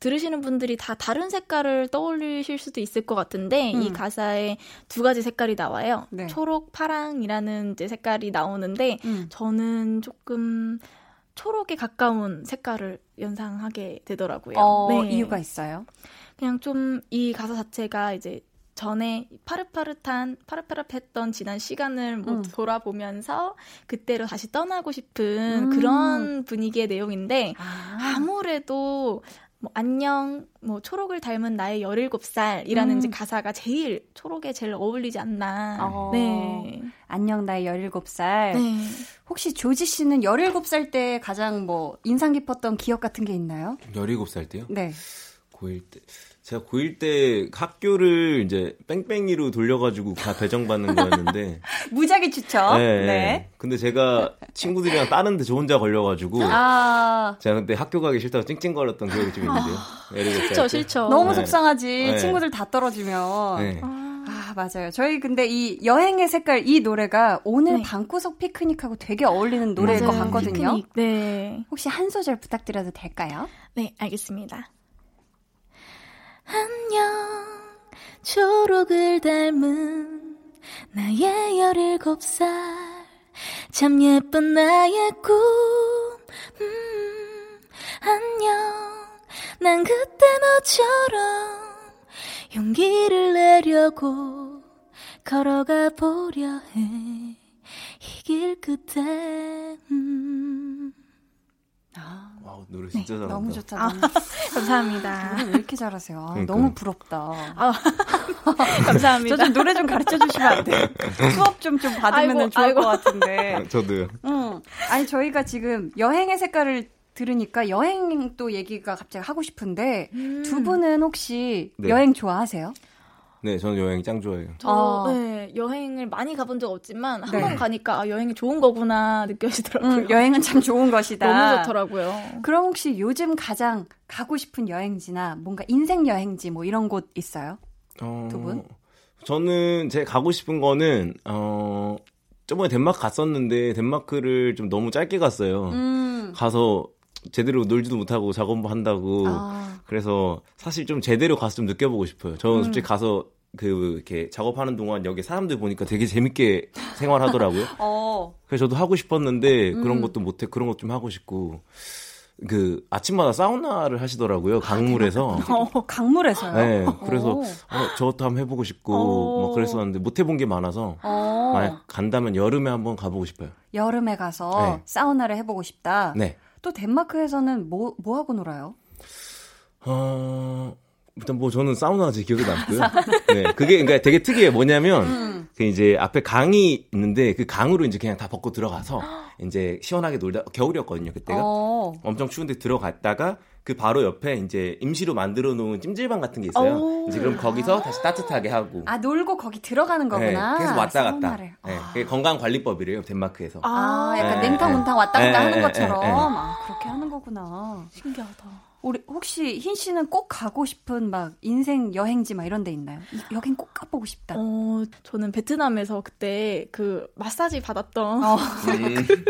들으시는 분들이 다 다른 색깔을 떠올리실 수도 있을 것 같은데 음. 이 가사에 두 가지 색깔이 나와요. 네. 초록, 파랑이라는 이제 색깔이 나오는데 음. 저는 조금 초록에 가까운 색깔을 연상하게 되더라고요. 어, 네. 이유가 있어요? 그냥 좀 이 가사 자체가 이제 전에 파릇파릇한 파릇파릇했던 지난 시간을 뭐 음. 돌아보면서 그때로 다시 떠나고 싶은 음. 그런 분위기의 내용인데 아. 아무래도 뭐 안녕 뭐 초록을 닮은 나의 17살이라는 음. 가사가 제일 초록에 제일 어울리지 않나. 어. 네. 안녕 나의 17살. 네. 혹시 조지 씨는 17살 때 가장 뭐 인상 깊었던 기억 같은 게 있나요? 17살 때요? 네. 고1 때 제가 고1 때 학교를 이제 뺑뺑이로 돌려가지고 다 배정받는 거였는데. 무작위 추천. 네, 네. 근데 제가 친구들이랑 다른 데 저 혼자 걸려가지고. 아. 제가 그때 학교 가기 싫다고 찡찡거렸던 기억이 좀 있는데요. 싫죠, 싫죠. 너무 네. 속상하지. 네. 친구들 다 떨어지면. 네. 아, 맞아요. 저희 근데 이 여행의 색깔 이 노래가 오늘 네. 방구석 피크닉하고 되게 어울리는 노래일 맞아요. 것 같거든요. 피크닉, 네. 혹시 한 소절 부탁드려도 될까요? 네, 알겠습니다. 안녕. 초록을 닮은 나의 열일곱 살 참 예쁜 나의 꿈. 음, 안녕. 난 그때 너처럼 용기를 내려고 걸어가 보려 해. 이길 끝에 음. 아. 와우, 노래 네, 진짜 네, 잘한다. 너무 좋다. 아, 감사합니다. 노래 왜 이렇게 잘하세요? 그러니까. 너무 부럽다. 아, 감사합니다. 저 좀 노래 좀 가르쳐 주시면 안 돼요? 수업 좀, 좀 받으면 좋을 아이고. 것 같은데. 아, 저도요. 응. 아니, 저희가 지금 여행의 색깔을 들으니까 여행 또 얘기가 갑자기 하고 싶은데 음. 두 분은 혹시 네. 여행 좋아하세요? 네, 저는 여행 짱 좋아해요. 저 아. 네, 여행을 많이 가본 적 없지만 한번 네. 가니까 아, 여행이 좋은 거구나 느껴지더라고요. 음, 여행은 참 좋은 것이다. 너무 좋더라고요. 그럼 혹시 요즘 가장 가고 싶은 여행지나 뭔가 인생 여행지 뭐 이런 곳 있어요? 어, 두 분? 저는 제 가고 싶은 거는 어 저번에 덴마크 갔었는데 덴마크를 좀 너무 짧게 갔어요. 음. 가서 제대로 놀지도 못하고 작업 한다고. 아. 그래서 사실 좀 제대로 가서 좀 느껴보고 싶어요. 저는 음. 솔직히 가서 그 이렇게 작업하는 동안 여기 사람들 보니까 되게 재밌게 생활하더라고요. 어. 그래서 저도 하고 싶었는데 음. 그런 것도 못해 그런 것 좀 하고 싶고 그 아침마다 사우나를 하시더라고요 아, 강물에서. 어, 강물에서요? 네. 그래서 어, 저것도 한번 해보고 싶고 어. 막 그랬었는데 못 해본 게 많아서 어. 만약 간다면 여름에 한번 가보고 싶어요. 여름에 가서 네. 사우나를 해보고 싶다. 네. 또 덴마크에서는 뭐, 뭐 하고 놀아요? 어, 일단 뭐 저는 사우나가 제 기억에 남고요. 네. 그게 그러니까 되게 특이해요. 뭐냐면 음. 그 이제 앞에 강이 있는데 그 강으로 이제 그냥 다 벗고 들어가서 이제 시원하게 놀다 겨울이었거든요, 그때가. 어. 엄청 추운데 들어갔다가 그 바로 옆에 이제 임시로 만들어 놓은 찜질방 같은 게 있어요. 오. 이제 그럼 거기서 다시 따뜻하게 하고. 아 놀고 거기 들어가는 네, 거구나. 네, 그래서 왔다 갔다. 네, 그게 건강 관리법이래요 덴마크에서. 아, 약간 네, 냉탕 온탕 왔다 갔다 네, 하는 것처럼. 아 그렇게 하는 거구나. 신기하다. 우리 혹시 흰 씨는 꼭 가고 싶은 막 인생 여행지 막 이런 데 있나요? 여긴 꼭 가보고 싶다. 어, 저는 베트남에서 그때 그 마사지 받았던 어. 그,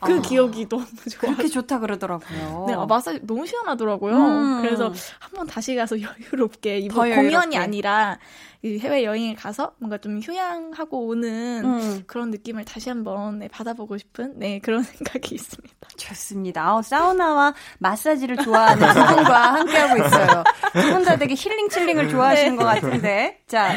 그 어. 기억이 너무 좋아. 그렇게 좋다 그러더라고요. 네, 아, 마사지 너무 시원하더라고요. 음. 그래서 한번 다시 가서 여유롭게 이번 공연이 아니라 해외 여행을 가서 뭔가 좀 휴양하고 오는 음. 그런 느낌을 다시 한번 네, 받아보고 싶은 네 그런 생각이 있습니다. 좋습니다. 어, 사우나와 마사지를 좋아하는 두 분과 함께하고 있어요. 두 분 다 되게 힐링 칠링을 좋아하시는 네. 것 같은데 자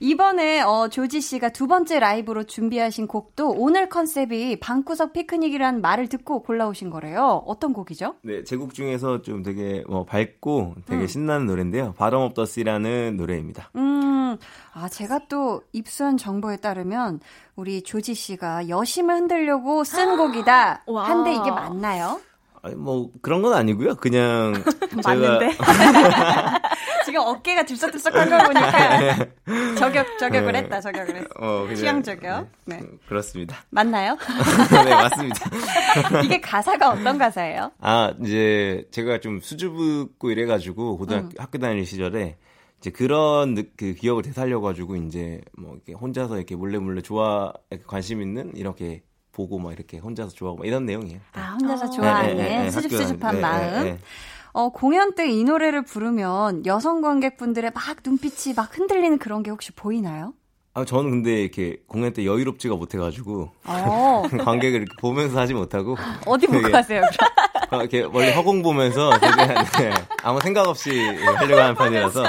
이번에 어, 조지 씨가 두 번째 라이브로 준비하신 곡도 오늘 컨셉이 방구석 피크닉이라는 말을 듣고 골라오신 거래요. 어떤 곡이죠? 네, 제 곡 중에서 좀 되게 뭐 밝고 되게 음. 신나는 노래인데요. 바람 업더 씨라는 노래입니다. 음. 아, 제가 또 입수한 정보에 따르면 우리 조지 씨가 여심을 흔들려고 쓴 곡이다. 한데 이게 맞나요? 아니, 뭐 그런 건 아니고요. 그냥 맞는데 지금 어깨가 들썩들썩한 걸 보니까 저격 저격을 네. 했다 저격을 했어. 어, 그냥, 취향 저격. 네. 음, 그렇습니다. 맞나요? 네 맞습니다. 이게 가사가 어떤 가사예요? 아 이제 제가 좀 수줍고 이래가지고 고등학교 음. 학교 다닐 시절에 이제 그런 그 기억을 되살려 가지고 이제 뭐 이렇게 혼자서 이렇게 몰래 몰래 좋아 관심 있는 이렇게 보고 막 이렇게 혼자서 좋아하고 막 이런 내용이에요. 아 혼자서 어. 좋아하는 네, 네, 네, 수줍수줍한 마음. 어, 공연 때 이 노래를 부르면 여성 관객분들의 막 눈빛이 막 흔들리는 그런 게 혹시 보이나요? 아, 저는 근데 이렇게 공연 때 여유롭지가 못해가지고 어. 관객을 이렇게 보면서 하지 못하고 어디 보고 하세요? 어, 이렇게 원래 허공 보면서 최대한 네, 아무 생각 없이 하려고 하는 편이라서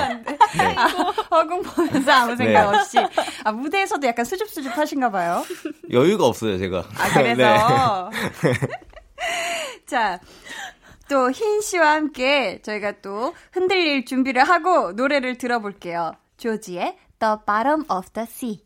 네. 아, 허공 보면서 아무 생각 네. 없이 아 무대에서도 약간 수줍수줍 하신가 봐요. 여유가 없어요 제가. 아 그래서 네. 자. 또 흰 씨와 함께 저희가 또 흔들릴 준비를 하고 노래를 들어볼게요. 조지의 The Bottom of the Sea.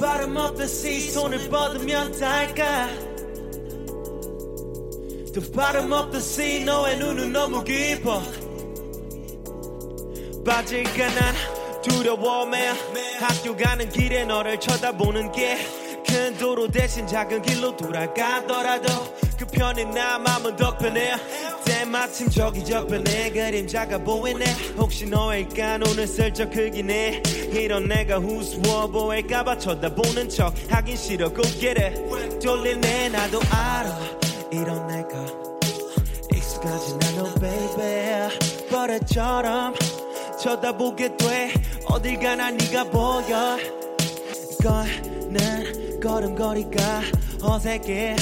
The sea 손을 뻗으면 닿을까 of the sea 너의 눈은 너무 깊어. 빠질까 난 두려워 매 학교 가는 길에 너를 쳐다보는 게 큰 도로 대신 작은 길로 돌아가더라도 그 편이 나 맘은 더 편해 때마침 저기 저편에 그림자가 보이네. 혹시 너일까? 눈을 슬쩍 크기네. 이런 내가 우스워 보일까봐 쳐다보는 척 하긴 싫어 고개를. 돌리네 나도 알아. 이런 내가 익숙하진 않아 baby. 버릇처럼 쳐다보게 돼. 어딜 가나 네가 보여. 걷는 걸음걸이가 어색해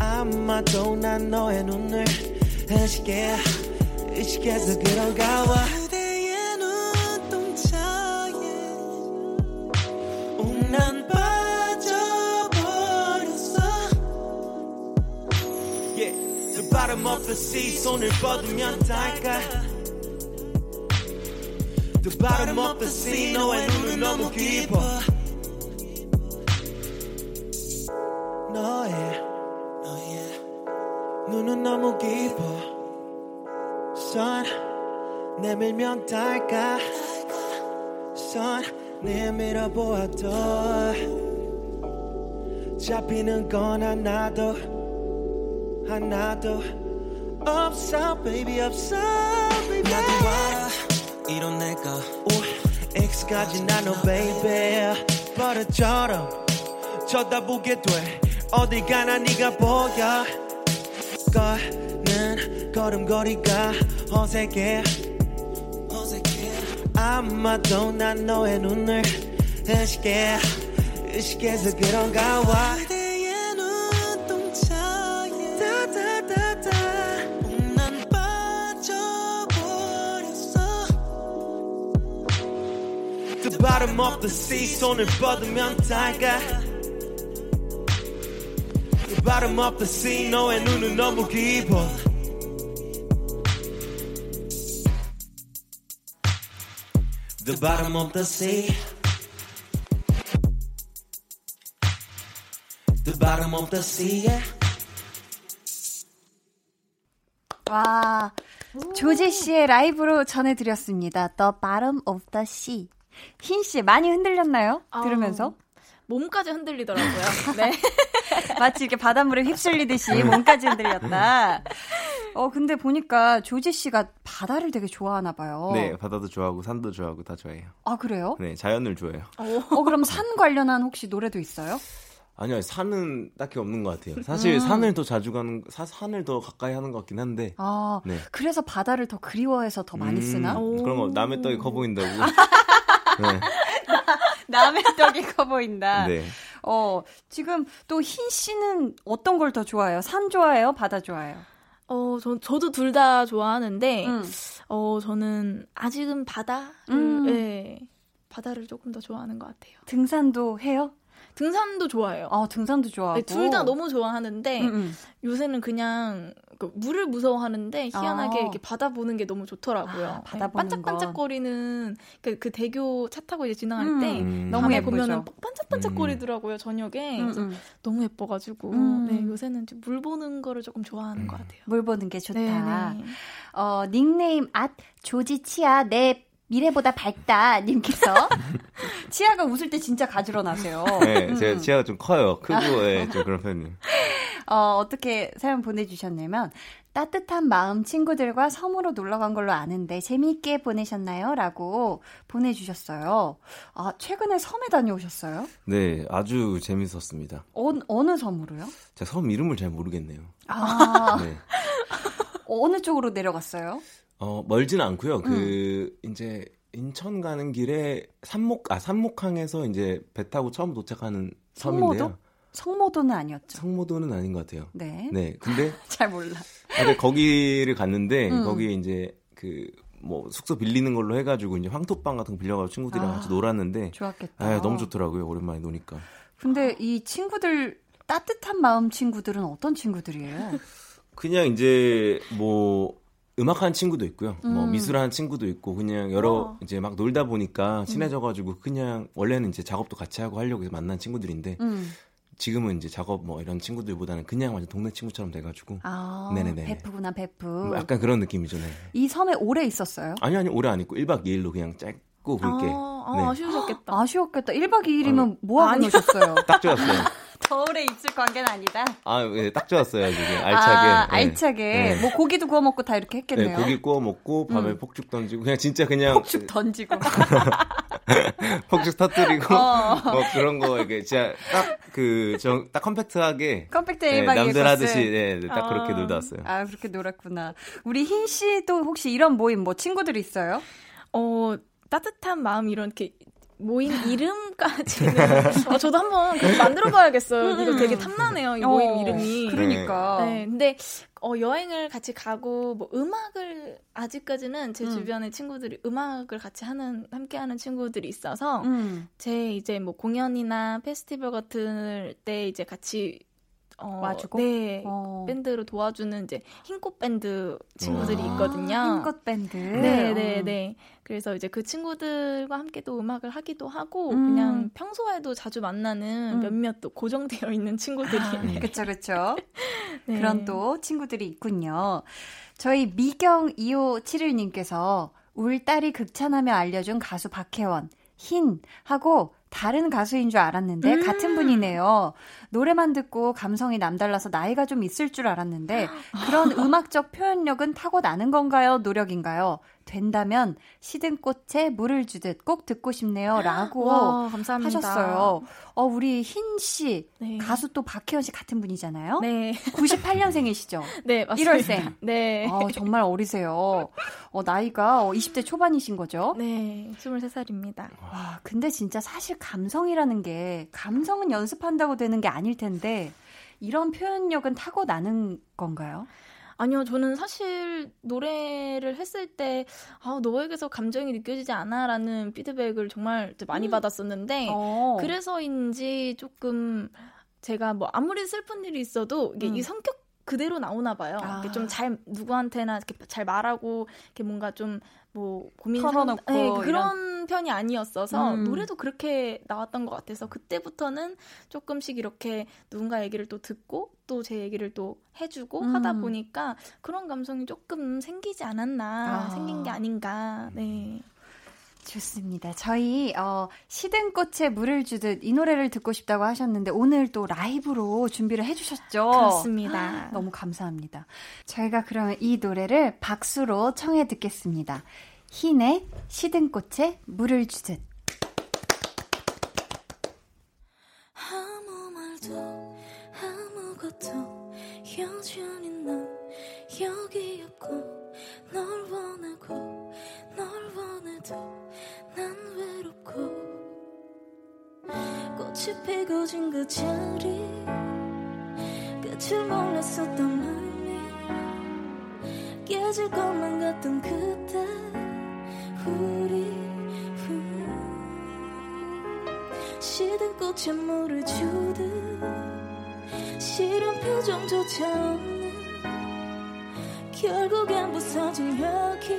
아마도 난 너의 눈을 의식해 의식해서 그런가 봐 bottom of the sea 손을 뻗으면 닿을까? The bottom of the sea 너의 눈은 너무 깊어 너무 깊어 Sun 내밀면 닿을까? Sun 내밀어 보아도 잡히는 건 하나도 하나도 없어 baby 없어 baby. 나도 알아 이런 내가. X까지 나눠 baby. 버릇처럼 쳐다보게 돼. 어딜 가나 네가 보여 걷는 걸음걸이가 어색해. 아마도 난 너의 눈을 의식해. 의식해서 그런가 봐 bottom of the sea 손을 뻗으면 The bottom of the sea 너의 눈은 너무 깊어 The bottom of the sea The bottom of the sea yeah. 와 조지 씨의 라이브로 전해드렸습니다. The Bottom of the Sea. 흰 씨 많이 흔들렸나요? 들으면서? 아. 몸까지 흔들리더라고요. 네. 마치 이렇게 바닷물에 휩쓸리듯이 몸까지 흔들렸다. 어, 근데 보니까 조지 씨가 바다를 되게 좋아하나 봐요. 네, 바다도 좋아하고 산도 좋아하고 다 좋아해요. 아, 그래요? 네, 자연을 좋아해요. 어, 그럼 산 관련한 혹시 노래도 있어요? 아니요, 산은 딱히 없는 것 같아요. 사실 음. 산을 더 자주 가는, 사, 산을 더 가까이 하는 것 같긴 한데. 아, 네. 그래서 바다를 더 그리워해서 더 많이 음, 쓰나? 그런 거 남의 떡이 커 보인다고. 네. 남의 떡이 커 보인다. 네. 어, 지금 또 흰 씨는 어떤 걸 더 좋아해요? 산 좋아해요? 바다 좋아해요? 어, 저, 저도 둘 다 좋아하는데, 음. 어, 저는 아직은 바다를, 음. 네, 바다를 조금 더 좋아하는 것 같아요. 등산도 해요? 등산도 좋아해요. 아, 등산도 좋아하고. 네, 둘다 너무 좋아하는데 음, 음. 요새는 그냥 그 물을 무서워하는데 희한하게 아. 이렇게 바다 보는 게 너무 좋더라고요. 아, 바다 네, 반짝반짝거리는 그, 그 대교 차 타고 이제 지나갈 음. 때 음. 너무 보면은 반짝반짝거리더라고요 저녁에 음, 음. 너무 예뻐가지고 네, 요새는 물 보는 거를 조금 좋아하는 것 같아요. 물 보는 게 좋다. 네네. 네. 어 닉네임 앗 조지치아 내 미래보다 밝다 님께서 치아가 웃을 때 진짜 가지런하세요. 네, 제가 음. 치아가 좀 커요. 크고 네, 좀 그런 편이에요. 어, 어떻게 사연 보내주셨냐면 따뜻한 마음 친구들과 섬으로 놀러 간 걸로 아는데 재미있게 보내셨나요? 라고 보내주셨어요. 아, 최근에 섬에 다녀오셨어요? 네, 아주 재밌었습니다. 어, 어느 섬으로요? 제가 섬 이름을 잘 모르겠네요. 아. 네. 어느 쪽으로 내려갔어요? 어, 멀지는 않고요. 그 음. 이제 인천 가는 길에 삼목 아 삼목항에서 이제 배 타고 처음 도착하는 성모도? 섬인데요. 성모도는 아니었죠. 성모도는 아닌 것 같아요. 네. 네. 근데 잘 몰라. 근데 거기를 갔는데 음. 거기에 이제 그 뭐 숙소 빌리는 걸로 해가지고 이제 황토방 같은 거 빌려가지고 친구들이랑 아, 같이 놀았는데 좋았겠다. 아, 너무 좋더라고요. 오랜만에 노니까. 근데 이 친구들 따뜻한 마음 친구들은 어떤 친구들이에요? 그냥 이제 뭐 음악하는 친구도 있고요. 뭐 음. 뭐 미술하는 친구도 있고 그냥 여러 어. 이제 막 놀다 보니까 음. 친해져가지고 그냥 원래는 이제 작업도 같이 하고 하려고 해서 만난 친구들인데 음. 지금은 이제 작업 뭐 이런 친구들보다는 그냥 완전 동네 친구처럼 돼가지고 아, 네네네 베프구나 베프 뭐 약간 그런 느낌이죠. 네. 이 섬에 오래 있었어요? 아니 아니 오래 안 있고 1박 2일로 그냥 짧고 굵게 아, 아, 네. 아쉬우셨겠다. 아쉬웠겠다. 1박 2일이면 아, 뭐 하고 노셨어요? 딱 좋았어요. 겨울에 입술 관계는 아니다. 아, 예, 딱 좋았어요, 지금. 알차게. 아, 네. 알차게. 네. 뭐 고기도 구워 먹고 다 이렇게 했겠네요. 네, 고기 구워 먹고 밤에 음. 폭죽 던지고 그냥 진짜 그냥 폭죽 던지고 폭죽 터뜨리고 어. 뭐 그런 거 이렇게 진짜 딱그딱 컴팩트하게 컴팩트 네, 남들 하듯이 네, 딱 어. 그렇게 놀다 왔어요. 아, 그렇게 놀았구나. 우리 흰 씨도 혹시 이런 모임 뭐 친구들 있어요? 어, 따뜻한 마음 이렇게 모임 이름까지는 어, 저도 한번 만들어봐야겠어요. 이거 되게 탐나네요. 이 모임 어, 이름이. 그러니까. 네, 근데 어, 여행을 같이 가고 뭐 음악을 아직까지는 제 음. 주변의 친구들이 음악을 같이 하는 함께하는 친구들이 있어서 음. 제 이제 뭐 공연이나 페스티벌 같은 때 이제 같이 어, 와주고 네 어. 밴드로 도와주는 이제 흰꽃 밴드 친구들이 있거든요. 아, 흰꽃 밴드. 네, 네, 네. 그래서 이제 그 친구들과 함께 또 음악을 하기도 하고 음. 그냥 평소에도 자주 만나는 음. 몇몇 또 고정되어 있는 친구들이 아, 그렇죠, 그렇죠. 네. 그런 또 친구들이 있군요. 저희 미경 2571님께서 울 딸이 극찬하며 알려준 가수 박혜원 흰 하고 다른 가수인 줄 알았는데 음~ 같은 분이네요. 노래만 듣고 감성이 남달라서 나이가 좀 있을 줄 알았는데 그런 음악적 표현력은 타고나는 건가요? 노력인가요? 된다면 시든 꽃에 물을 주듯 꼭 듣고 싶네요. 라고 와, 감사합니다. 하셨어요. 어, 우리 흰 씨, 네. 가수 또 박혜원 씨 같은 분이잖아요. 네. 98년생이시죠? 네, 맞습니다. 1월생. 네. 어, 정말 어리세요. 어, 나이가 20대 초반이신 거죠? 네, 23살입니다. 와, 근데 진짜 사실 감성이라는 게, 감성은 연습한다고 되는 게 아닐 텐데, 이런 표현력은 타고 나는 건가요? 아니요, 저는 사실 노래를 했을 때, 아, 너에게서 감정이 느껴지지 않아? 라는 피드백을 정말 많이 음. 받았었는데, 어. 그래서인지 조금 제가 뭐 아무리 슬픈 일이 있어도 이게 음. 이 성격 그대로 나오나 봐요. 아. 좀잘 누구한테나 이렇게 잘 말하고 이렇게 뭔가 좀 뭐 고민 털어놓고 네, 그런 이런... 편이 아니었어서 음. 노래도 그렇게 나왔던 것 같아서 그때부터는 조금씩 이렇게 누군가 얘기를 또 듣고 또 제 얘기를 또 해주고 음. 하다 보니까 그런 감성이 조금 생기지 않았나 아. 생긴 게 아닌가. 네. 좋습니다. 저희 어, 시든 꽃에 물을 주듯 이 노래를 듣고 싶다고 하셨는데 오늘 또 라이브로 준비를 해주셨죠. 그렇습니다. 너무 감사합니다. 저희가 그러면 이 노래를 박수로 청해 듣겠습니다. 흰의 시든 꽃에 물을 주듯. 아무 말도 아무것도 여전 꽃이 피고 진 그 자리 끝을 몰랐었던 마음이 깨질 것만 같던 그때 우리 시든 꽃에 물을 주듯 싫은 표정조차 없는 결국엔 부서진 여기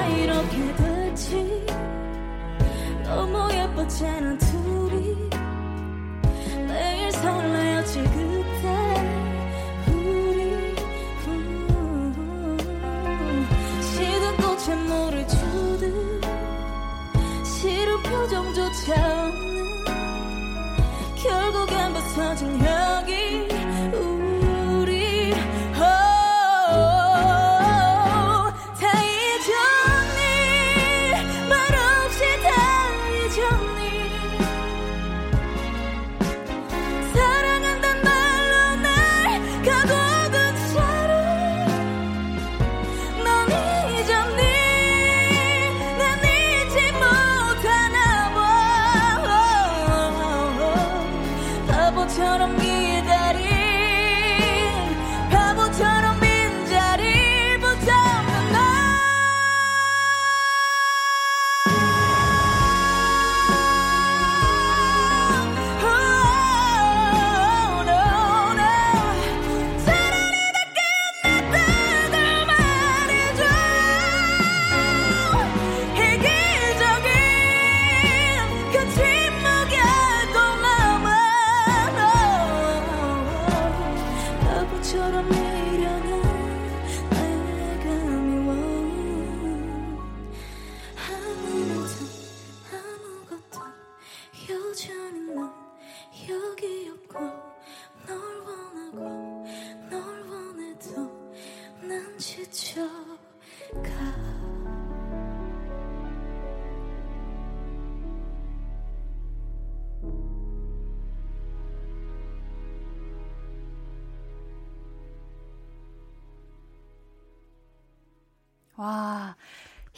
이렇게 됐지 너무 예뻤잖아 둘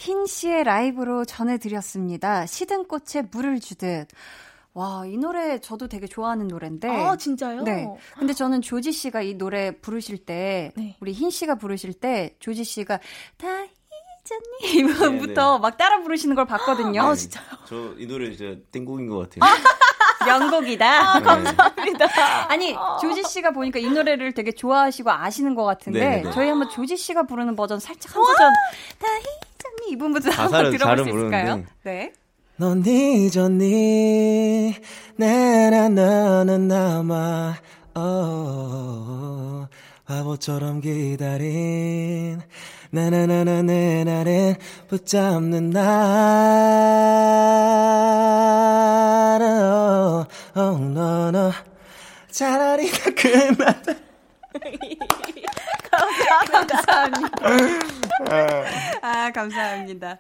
흰 씨의 라이브로 전해드렸습니다. 시든 꽃에 물을 주듯. 와, 이 노래 저도 되게 좋아하는 노래인데. 아, 진짜요? 네. 근데 저는 조지 씨가 이 노래 부르실 때, 네. 우리 흰 씨가 부르실 때, 조지 씨가 다 잊었니? 이부터 막 따라 부르시는 걸 봤거든요. 아, 진짜요? 저 이 노래 진짜 땡곡인 것 같아요. 명곡이다. 아, 네. 감사합니다. 아니, 조지 씨가 보니까 이 노래를 되게 좋아하시고 아시는 것 같은데, 네네네. 저희 한번 조지 씨가 부르는 버전 살짝 한 버전, 다 잊었니? 이 부분부터 한번 들어볼 수 있을까요? 네. 넌 잊었니? 내나 너는 남아, 어, 바보처럼 기다린, 나나나나 내 날엔 붙잡는 나를 oh, no, no. 차라리 다 끝났다. 감사합니다. 감사합니다. 아, 감사합니다.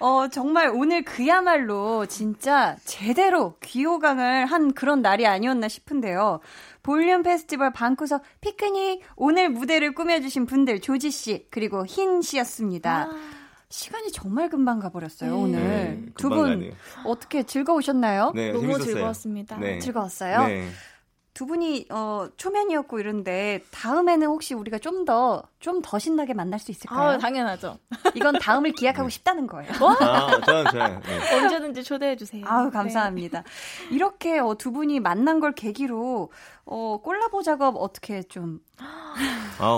어, 정말 오늘 그야말로 진짜 제대로 귀호강을 한 그런 날이 아니었나 싶은데요. 볼륨 페스티벌 방구석 피크닉 오늘 무대를 꾸며주신 분들 조지 씨 그리고 흰 씨였습니다. 아. 시간이 정말 금방 가버렸어요, 네. 오늘. 네, 두분 어떻게 즐거우셨나요? 네, 너무 재밌었어요. 즐거웠습니다. 네. 즐거웠어요? 네. 두 분이 어 초면이었고 이런데 다음에는 혹시 우리가 좀 더 좀 더 신나게 만날 수 있을까요? 아, 당연하죠. 이건 다음을 기약하고 네. 싶다는 거예요. 아, 저는 저는 네. 언제든지 초대해 주세요. 아우 감사합니다. 네. 이렇게 어, 두 분이 만난 걸 계기로 어 콜라보 작업 어떻게 좀 아,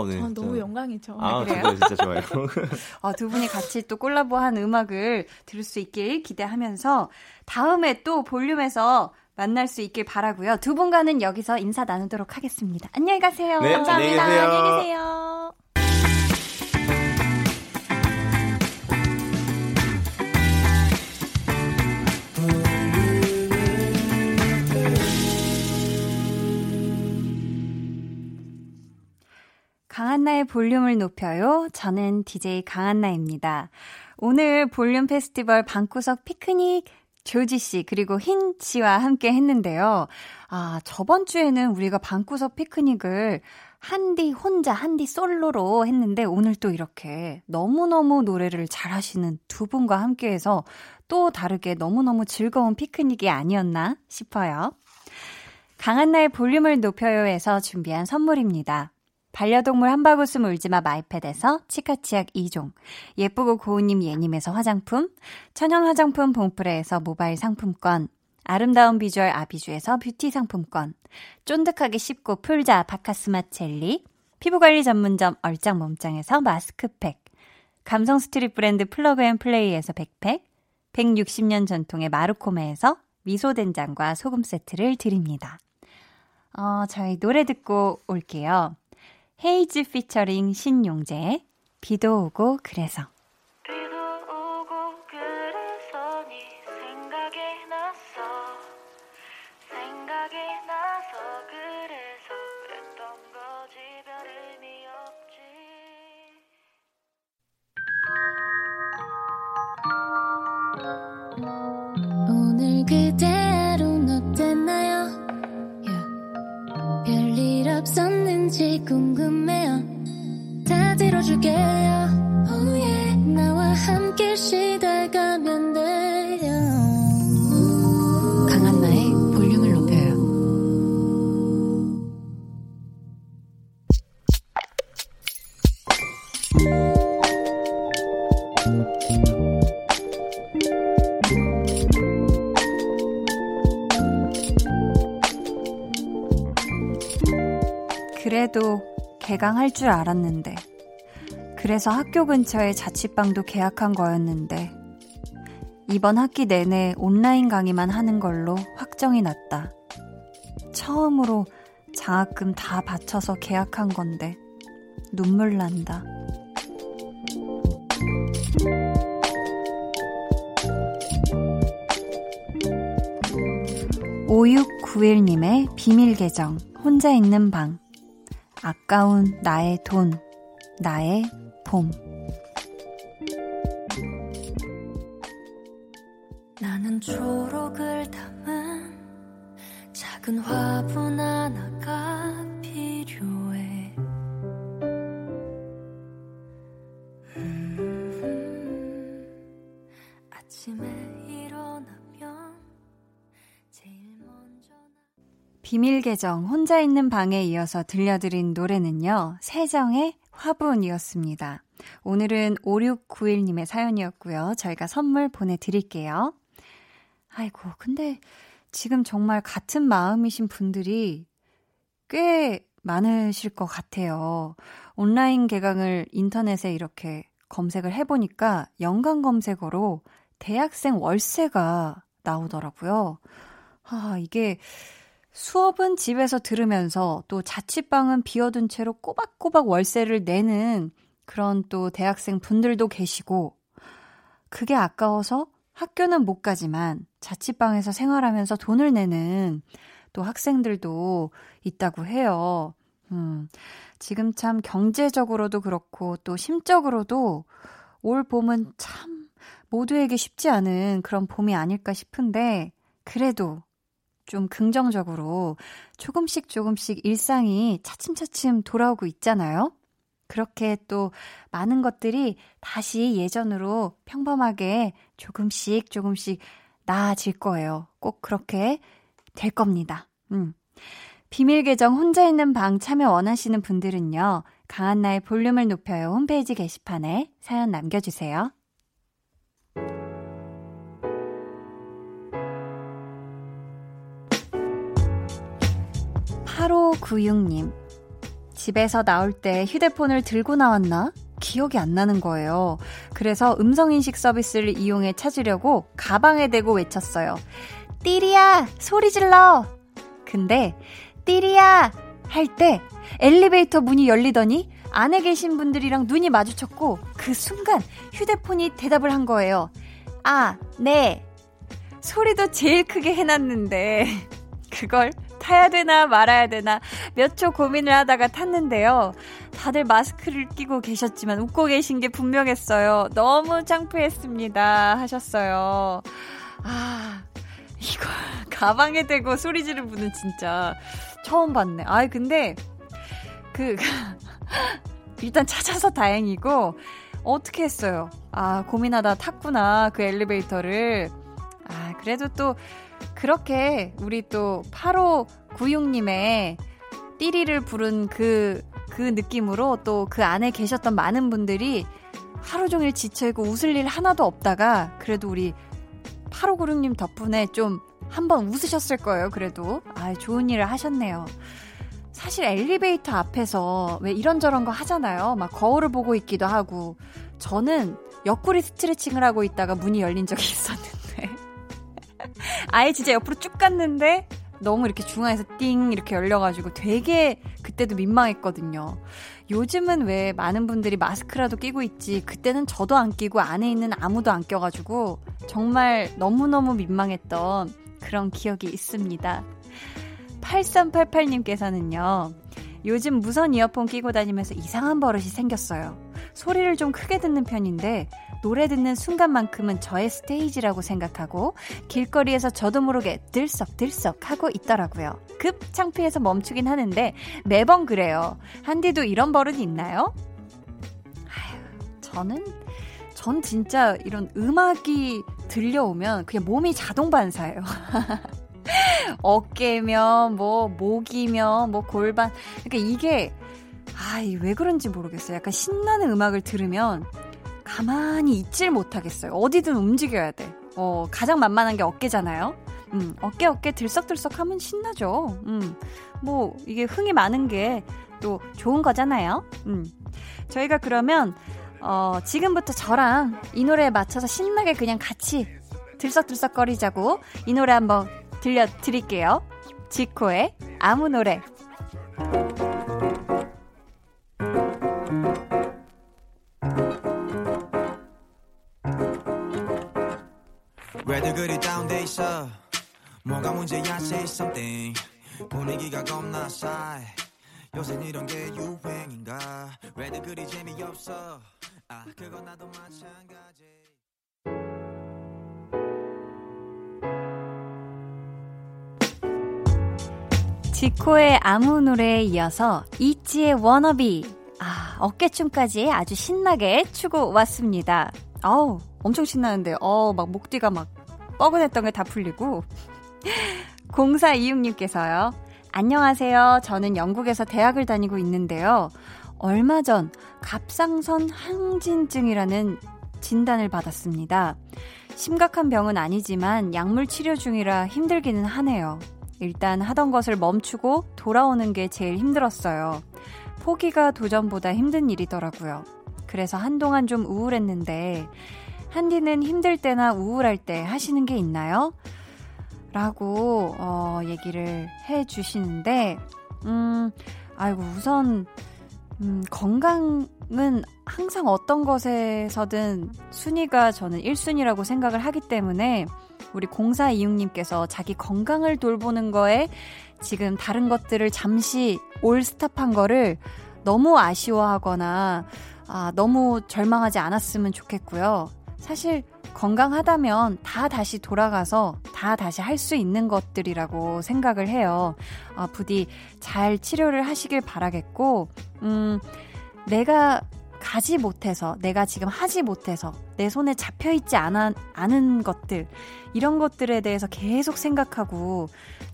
네. 아, 너무 영광이죠. 아, 그래요? 진짜 좋아요. 어, 두 분이 같이 또 콜라보한 음악을 들을 수 있길 기대하면서 다음에 또 볼륨에서 만날 수 있길 바라고요. 두 분과는 여기서 인사 나누도록 하겠습니다. 안녕히 가세요. 네, 감사합니다. 안녕히 계세요. 안녕히 계세요. 강한나의 볼륨을 높여요. 저는 DJ 강한나입니다. 오늘 볼륨 페스티벌 방구석 피크닉 조지 씨, 그리고 흰 씨와 함께 했는데요. 아, 저번 주에는 우리가 방구석 피크닉을 한디 혼자, 한디 솔로로 했는데 오늘 또 이렇게 너무너무 노래를 잘 하시는 두 분과 함께 해서 또 다르게 너무너무 즐거운 피크닉이 아니었나 싶어요. 강한나의 볼륨을 높여요에서 준비한 선물입니다. 반려동물 한바구음 울지마 마이패드에서 치카치약 2종, 예쁘고 고운님 예님에서 화장품, 천연 화장품 봉프레에서 모바일 상품권, 아름다운 비주얼 아비주에서 뷰티 상품권, 쫀득하게 씹고 풀자 박카스맛 젤리, 피부관리 전문점 얼짱 몸짱에서 마스크팩, 감성 street 브랜드 플러그앤플레이에서 백팩, 160년 전통의 마르코메에서 미소된장과 소금 세트를 드립니다. 어, 저희 노래 듣고 올게요. 헤이즈 피처링 신용재. 비도 오고 그래서 그래도 개강할 줄 알았는데. 그래서 학교 근처에 자취방도 계약한 거였는데. 이번 학기 내내 온라인 강의만 하는 걸로 확정이 났다. 처음으로 장학금 다 바쳐서 계약한 건데. 눈물 난다. 5691님의 비밀 계정, 혼자 있는 방. 아까운 나의 돈, 나의 봄. 비밀 계정 혼자 있는 방에 이어서 들려드린 노래는요. 세정의 화분이었습니다. 오늘은 5691님의 사연이었고요. 저희가 선물 보내드릴게요. 아이고, 근데 지금 정말 같은 마음이신 분들이 꽤 많으실 것 같아요. 온라인 개강을 인터넷에 이렇게 검색을 해보니까 연관 검색어로 대학생 월세가 나오더라고요. 아, 이게 수업은 집에서 들으면서 또 자취방은 비워둔 채로 꼬박꼬박 월세를 내는 그런 또 대학생 분들도 계시고, 그게 아까워서 학교는 못 가지만 자취방에서 생활하면서 돈을 내는 또 학생들도 있다고 해요. 음, 지금 참 경제적으로도 그렇고 또 심적으로도 올 봄은 참 모두에게 쉽지 않은 그런 봄이 아닐까 싶은데, 그래도 좀 긍정적으로 조금씩 조금씩 일상이 차츰차츰 돌아오고 있잖아요? 그렇게 또 많은 것들이 다시 예전으로 평범하게 조금씩 조금씩 나아질 거예요. 꼭 그렇게 될 겁니다. 음. 비밀 계정 혼자 있는 방 참여 원하시는 분들은요. 강한나의 볼륨을 높여요 홈페이지 게시판에 사연 남겨주세요. 8596님. 집에서 나올 때 휴대폰을 들고 나왔나? 기억이 안 나는 거예요. 그래서 음성인식 서비스를 이용해 찾으려고 가방에 대고 외쳤어요. 띠리야! 소리 질러! 근데, 띠리야! 할 때 엘리베이터 문이 열리더니 안에 계신 분들이랑 눈이 마주쳤고 그 순간 휴대폰이 대답을 한 거예요. 아, 네. 소리도 제일 크게 해놨는데 그걸 타야 되나 말아야 되나 몇 초 고민을 하다가 탔는데요. 다들 마스크를 끼고 계셨지만 웃고 계신 게 분명했어요. 너무 창피했습니다. 하셨어요. 아, 이거 가방에 대고 소리 지르는 분은 진짜 처음 봤네. 아이, 근데 그 일단 찾아서 다행이고 어떻게 했어요? 아, 고민하다 탔구나. 그 엘리베이터를. 아, 그래도 또 그렇게 우리 또 8596님의 띠리를 부른 그, 그 느낌으로 또 그 안에 계셨던 많은 분들이 하루 종일 지쳐있고 웃을 일 하나도 없다가 그래도 우리 8596님 덕분에 좀 한번 웃으셨을 거예요, 그래도. 아, 좋은 일을 하셨네요. 사실 엘리베이터 앞에서 왜 이런저런 거 하잖아요. 막 거울을 보고 있기도 하고. 저는 옆구리 스트레칭을 하고 있다가 문이 열린 적이 있었는데. 아예 진짜 옆으로 쭉 갔는데 너무 이렇게 중앙에서 띵 이렇게 열려가지고 되게 그때도 민망했거든요. 요즘은 왜 많은 분들이 마스크라도 끼고 있지 그때는 저도 안 끼고 안에 있는 아무도 안 껴가지고 정말 너무너무 민망했던 그런 기억이 있습니다. 8388님께서는요. 요즘 무선 이어폰 끼고 다니면서 이상한 버릇이 생겼어요. 소리를 좀 크게 듣는 편인데 노래 듣는 순간만큼은 저의 스테이지라고 생각하고 길거리에서 저도 모르게 들썩들썩 하고 있더라고요. 급 창피해서 멈추긴 하는데 매번 그래요. 한디도 이런 버릇이 있나요? 아휴, 저는 전 진짜 이런 음악이 들려오면 그냥 몸이 자동 반사예요. 어깨면 뭐 목이면 뭐 골반 그러니까 이게 아왜 그런지 모르겠어요. 약간 신나는 음악을 들으면 가만히 있질 못하겠어요. 어디든 움직여야 돼. 어, 가장 만만한 게 어깨잖아요. 음, 어깨 어깨 들썩들썩 하면 신나죠. 음, 뭐, 이게 흥이 많은 게 또 좋은 거잖아요. 음. 저희가 그러면, 어, 지금부터 저랑 이 노래에 맞춰서 신나게 그냥 같이 들썩들썩거리자고 이 노래 한번 들려드릴게요. 지코의 아무 노래. 왜들 그리 다운돼 있어. 뭐가 문제야 say something. 분위기가 겁나 싸해. 요새 이런 게 유행인가? 왜들 그리 재미없어? 아 그건 나도 마찬가지. 지코의 아무 노래에 이어서 이지의 워너비. 아 어깨춤까지 아주 신나게 추고 왔습니다. 어우 엄청 신나는데 어막 목뒤가 막 뻐근했던 게 다 풀리고 0426님께서요. 안녕하세요. 저는 영국에서 대학을 다니고 있는데요. 얼마 전 갑상선 항진증이라는 진단을 받았습니다. 심각한 병은 아니지만 약물 치료 중이라 힘들기는 하네요. 일단 하던 것을 멈추고 돌아오는 게 제일 힘들었어요. 포기가 도전보다 힘든 일이더라고요. 그래서 한동안 좀 우울했는데 한디는 힘들 때나 우울할 때 하시는 게 있나요? 라고, 어, 얘기를 해 주시는데, 음, 아이고, 우선, 음, 건강은 항상 어떤 것에서든 순위가 저는 1순위라고 생각을 하기 때문에, 우리 0426님께서 자기 건강을 돌보는 거에 지금 다른 것들을 잠시 올 스탑한 거를 너무 아쉬워하거나, 아, 너무 절망하지 않았으면 좋겠고요. 사실 건강하다면 다 다시 돌아가서 다 다시 할 수 있는 것들이라고 생각을 해요. 어, 부디 잘 치료를 하시길 바라겠고, 음, 내가 가지 못해서, 내가 지금 하지 못해서, 내 손에 잡혀 있지 않아, 않은 것들, 이런 것들에 대해서 계속 생각하고,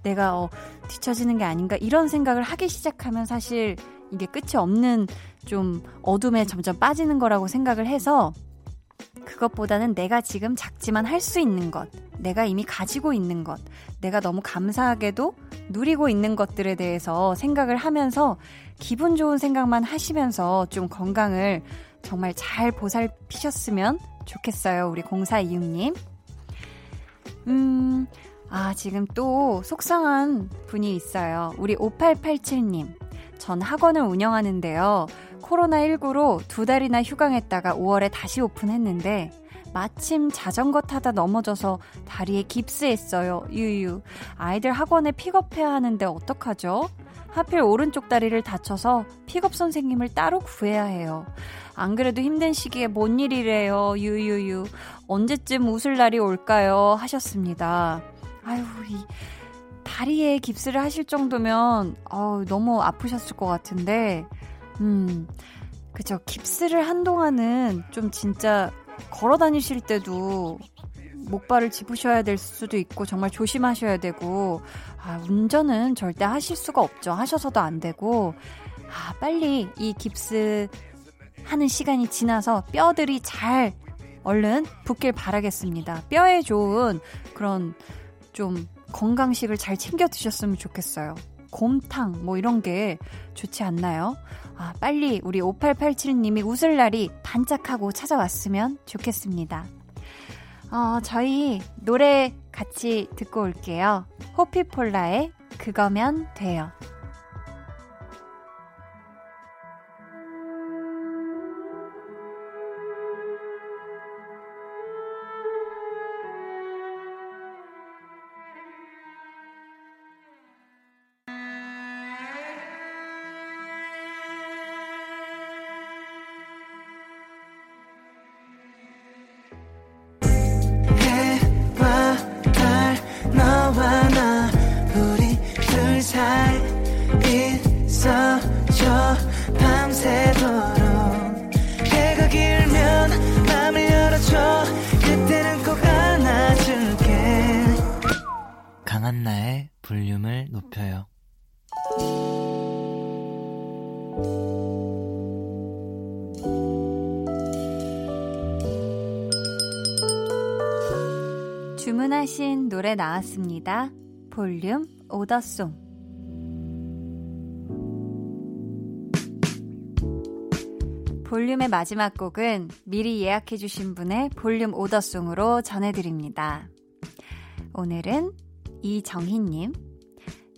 내가 어, 뒤처지는 게 아닌가, 이런 생각을 하기 시작하면 사실 이게 끝이 없는 좀 어둠에 점점 빠지는 거라고 생각을 해서, 그것보다는 내가 지금 작지만 할 수 있는 것, 내가 이미 가지고 있는 것, 내가 너무 감사하게도 누리고 있는 것들에 대해서 생각을 하면서 기분 좋은 생각만 하시면서 좀 건강을 정말 잘 보살피셨으면 좋겠어요. 우리 0426님. 음, 아, 지금 또 속상한 분이 있어요. 우리 5887님. 전 학원을 운영하는데요. 코로나19로 두 달이나 휴강했다가 5월에 다시 오픈했는데 마침 자전거 타다 넘어져서 다리에 깁스했어요. 유유. 아이들 학원에 픽업해야 하는데 어떡하죠? 하필 오른쪽 다리를 다쳐서 픽업 선생님을 따로 구해야 해요. 안 그래도 힘든 시기에 뭔 일이래요. 유유유. 언제쯤 웃을 날이 올까요? 하셨습니다. 아유, 이 다리에 깁스를 하실 정도면 어 너무 아프셨을 것 같은데 음, 그죠. 깁스를 한동안은 좀 진짜 걸어 다니실 때도 목발을 짚으셔야 될 수도 있고 정말 조심하셔야 되고 아, 운전은 절대 하실 수가 없죠. 하셔서도 안 되고 아, 빨리 이 깁스 하는 시간이 지나서 뼈들이 잘 얼른 붙길 바라겠습니다. 뼈에 좋은 그런 좀 건강식을 잘 챙겨 드셨으면 좋겠어요. 곰탕 뭐 이런 게 좋지 않나요? 아, 빨리 우리 5887님이 웃을 날이 반짝하고 찾아왔으면 좋겠습니다. 어, 저희 노래 같이 듣고 올게요. 호피폴라의 그거면 돼요. 나왔습니다. 볼륨 오더송. 볼륨의 마지막 곡은 미리 예약해주신 분의 볼륨 오더송으로 전해드립니다. 오늘은 이정희님,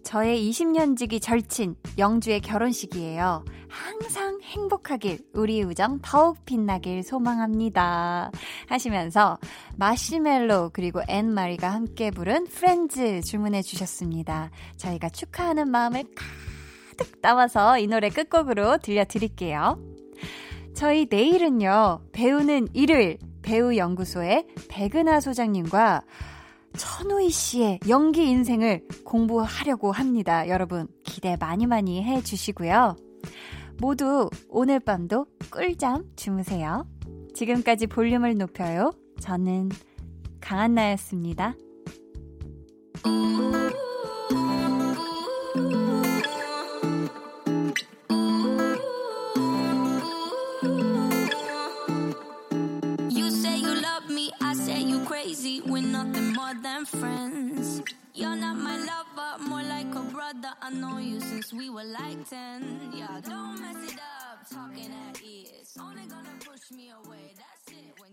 저의 20년 지기 절친 영주의 결혼식이에요. 항상 행복하길, 우리 우정 더욱 빛나길 소망합니다. 하시면서 마시멜로 그리고 앤마리가 함께 부른 프렌즈 주문해 주셨습니다. 저희가 축하하는 마음을 가득 담아서 이 노래 끝곡으로 들려드릴게요. 저희 내일은요, 배우는 일요일 배우연구소의 백은하 소장님과 천우희 씨의 연기 인생을 공부하려고 합니다. 여러분, 기대 많이 많이 해 주시고요. 모두 오늘 밤도 꿀잠 주무세요. 지금까지 볼륨을 높여요. 저는 강한나였습니다. friends. You're not my more that I know you since we were like 10. Yeah, don't mess it up, talking at ears. Only gonna push me away, that's it. Wait.